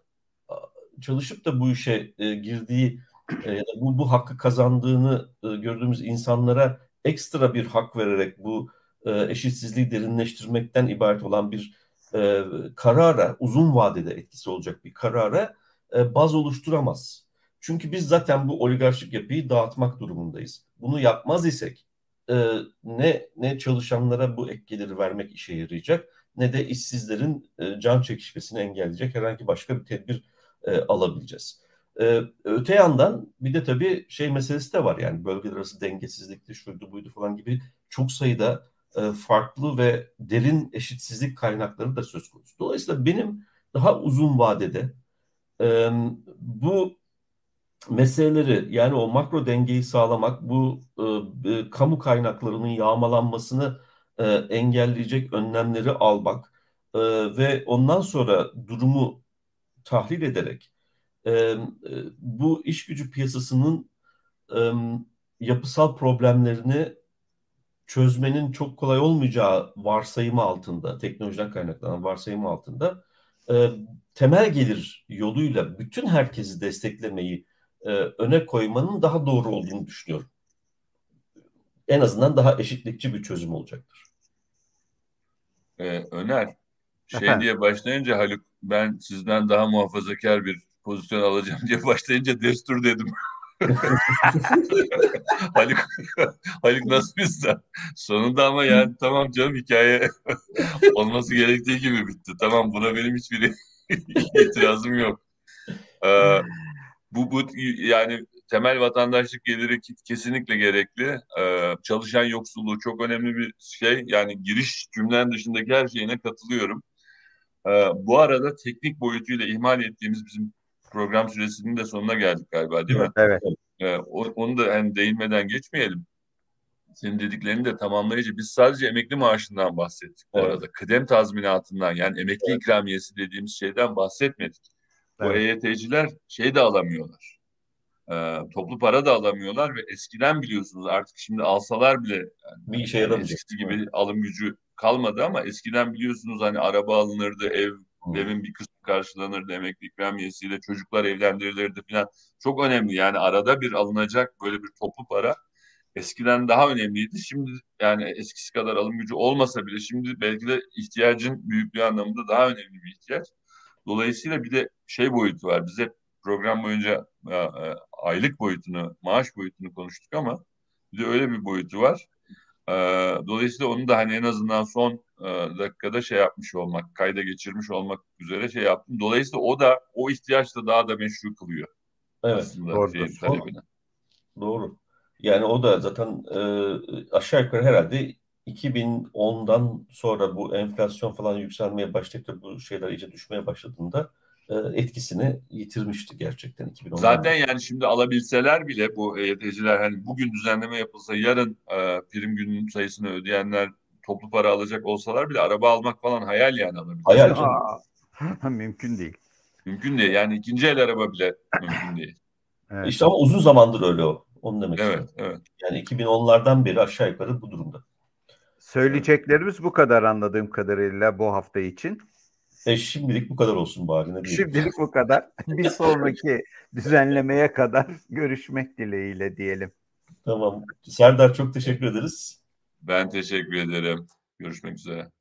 çalışıp da bu işe e, girdiği e, bu, bu hakkı kazandığını e, gördüğümüz insanlara ekstra bir hak vererek bu e, eşitsizliği derinleştirmekten ibaret olan bir e, karara, uzun vadede etkisi olacak bir karara e, baz oluşturamaz. Çünkü biz zaten bu oligarşik yapıyı dağıtmak durumundayız. Bunu yapmaz isek e, ne ne çalışanlara bu ek geliri vermek işe yarayacak ne de işsizlerin e, can çekişmesini engelleyecek herhangi başka bir tedbir e, alabileceğiz. E, öte yandan bir de tabii şey meselesi de var yani bölgeler arası dengesizlikti, şuydu buydu falan gibi çok sayıda e, farklı ve derin eşitsizlik kaynakları da söz konusu. Dolayısıyla benim daha uzun vadede e, bu meseleleri yani o makro dengeyi sağlamak, bu e, e, kamu kaynaklarının yağmalanmasını e, engelleyecek önlemleri almak e, ve ondan sonra durumu tahlil ederek e, bu iş gücü piyasasının e, yapısal problemlerini çözmenin çok kolay olmayacağı varsayımı altında, teknolojiden kaynaklanan varsayımı altında e, temel gelir yoluyla bütün herkesi desteklemeyi e, öne koymanın daha doğru olduğunu düşünüyorum. En azından daha eşitlikçi bir çözüm olacaktır. Ee, Öner, şey diye başlayınca Haluk ben sizden daha muhafazakar bir pozisyon alacağım diye başlayınca destur dedim. Haluk, Haluk nasıl bizden? Sonunda ama yani tamam canım hikaye olması gerektiği gibi bitti. Tamam buna benim hiçbir itirazım yok. Ee, bu, bu yani temel vatandaşlık geliri kesinlikle gerekli. Ee, çalışan yoksulluğu çok önemli bir şey. Yani giriş cümlen dışındaki her şeyine katılıyorum. Ee, bu arada teknik boyutuyla ihmal ettiğimiz bizim program süresinin de sonuna geldik galiba değil mi? Evet. Ee, onu da hani değinmeden geçmeyelim. Senin dediklerini de tamamlayıcı. Biz sadece emekli maaşından bahsettik bu evet. arada. Kıdem tazminatından yani emekli evet. ikramiyesi dediğimiz şeyden bahsetmedik. Bu evet. EYT'ciler şey de alamıyorlar. E, toplu para da alamıyorlar ve eskiden biliyorsunuz artık şimdi alsalar bile yani bir işe yaramayacak. Eskisi gibi evet. alım gücü kalmadı ama eskiden biliyorsunuz hani araba alınırdı, ev hmm. evin bir kısmı karşılanırdı emekli ikramiyesiyle, çocuklar evlendirilirdi falan. Çok önemli yani arada bir alınacak böyle bir toplu para eskiden daha önemliydi. Şimdi yani eskisi kadar alım gücü olmasa bile şimdi belki de ihtiyacın büyüklüğü anlamında daha önemli bir ihtiyaç. Dolayısıyla bir de şey boyutu var. Bize program boyunca e, e, aylık boyutunu, maaş boyutunu konuştuk ama bir de öyle bir boyutu var. E, dolayısıyla onu da hani en azından son e, dakikada şey yapmış olmak, kayda geçirmiş olmak üzere şey yaptım. Dolayısıyla o da o ihtiyaç da daha da meşru kılıyor. Evet, aslında doğru. Şeyin talebini. Doğru. Yani o da zaten e, aşağı yukarı herhalde 2010'dan sonra bu enflasyon falan yükselmeye başlayıp bu şeyler iyice düşmeye başladığında etkisini yitirmişti gerçekten 2010'da. Zaten yani şimdi alabilseler bile bu EYT'ciler hani bugün düzenleme yapılsa yarın e, prim gününün sayısını ödeyenler toplu para alacak olsalar bile araba almak falan hayal yani alabilseler. Hayal canım. mümkün değil. Mümkün değil. Yani ikinci el araba bile mümkün değil. Evet. İşte ama uzun zamandır öyle o. Onu demek evet, istiyorum. Evet. Yani 2010'lardan beri aşağı yukarı bu durumda. Söyleyeceklerimiz bu kadar anladığım kadarıyla bu hafta için. E şimdilik bu kadar olsun bari. Ne şimdilik bu kadar. Bir sonraki düzenlemeye kadar görüşmek dileğiyle diyelim. Tamam. Serdar çok teşekkür ederiz. Ben teşekkür ederim. Görüşmek üzere.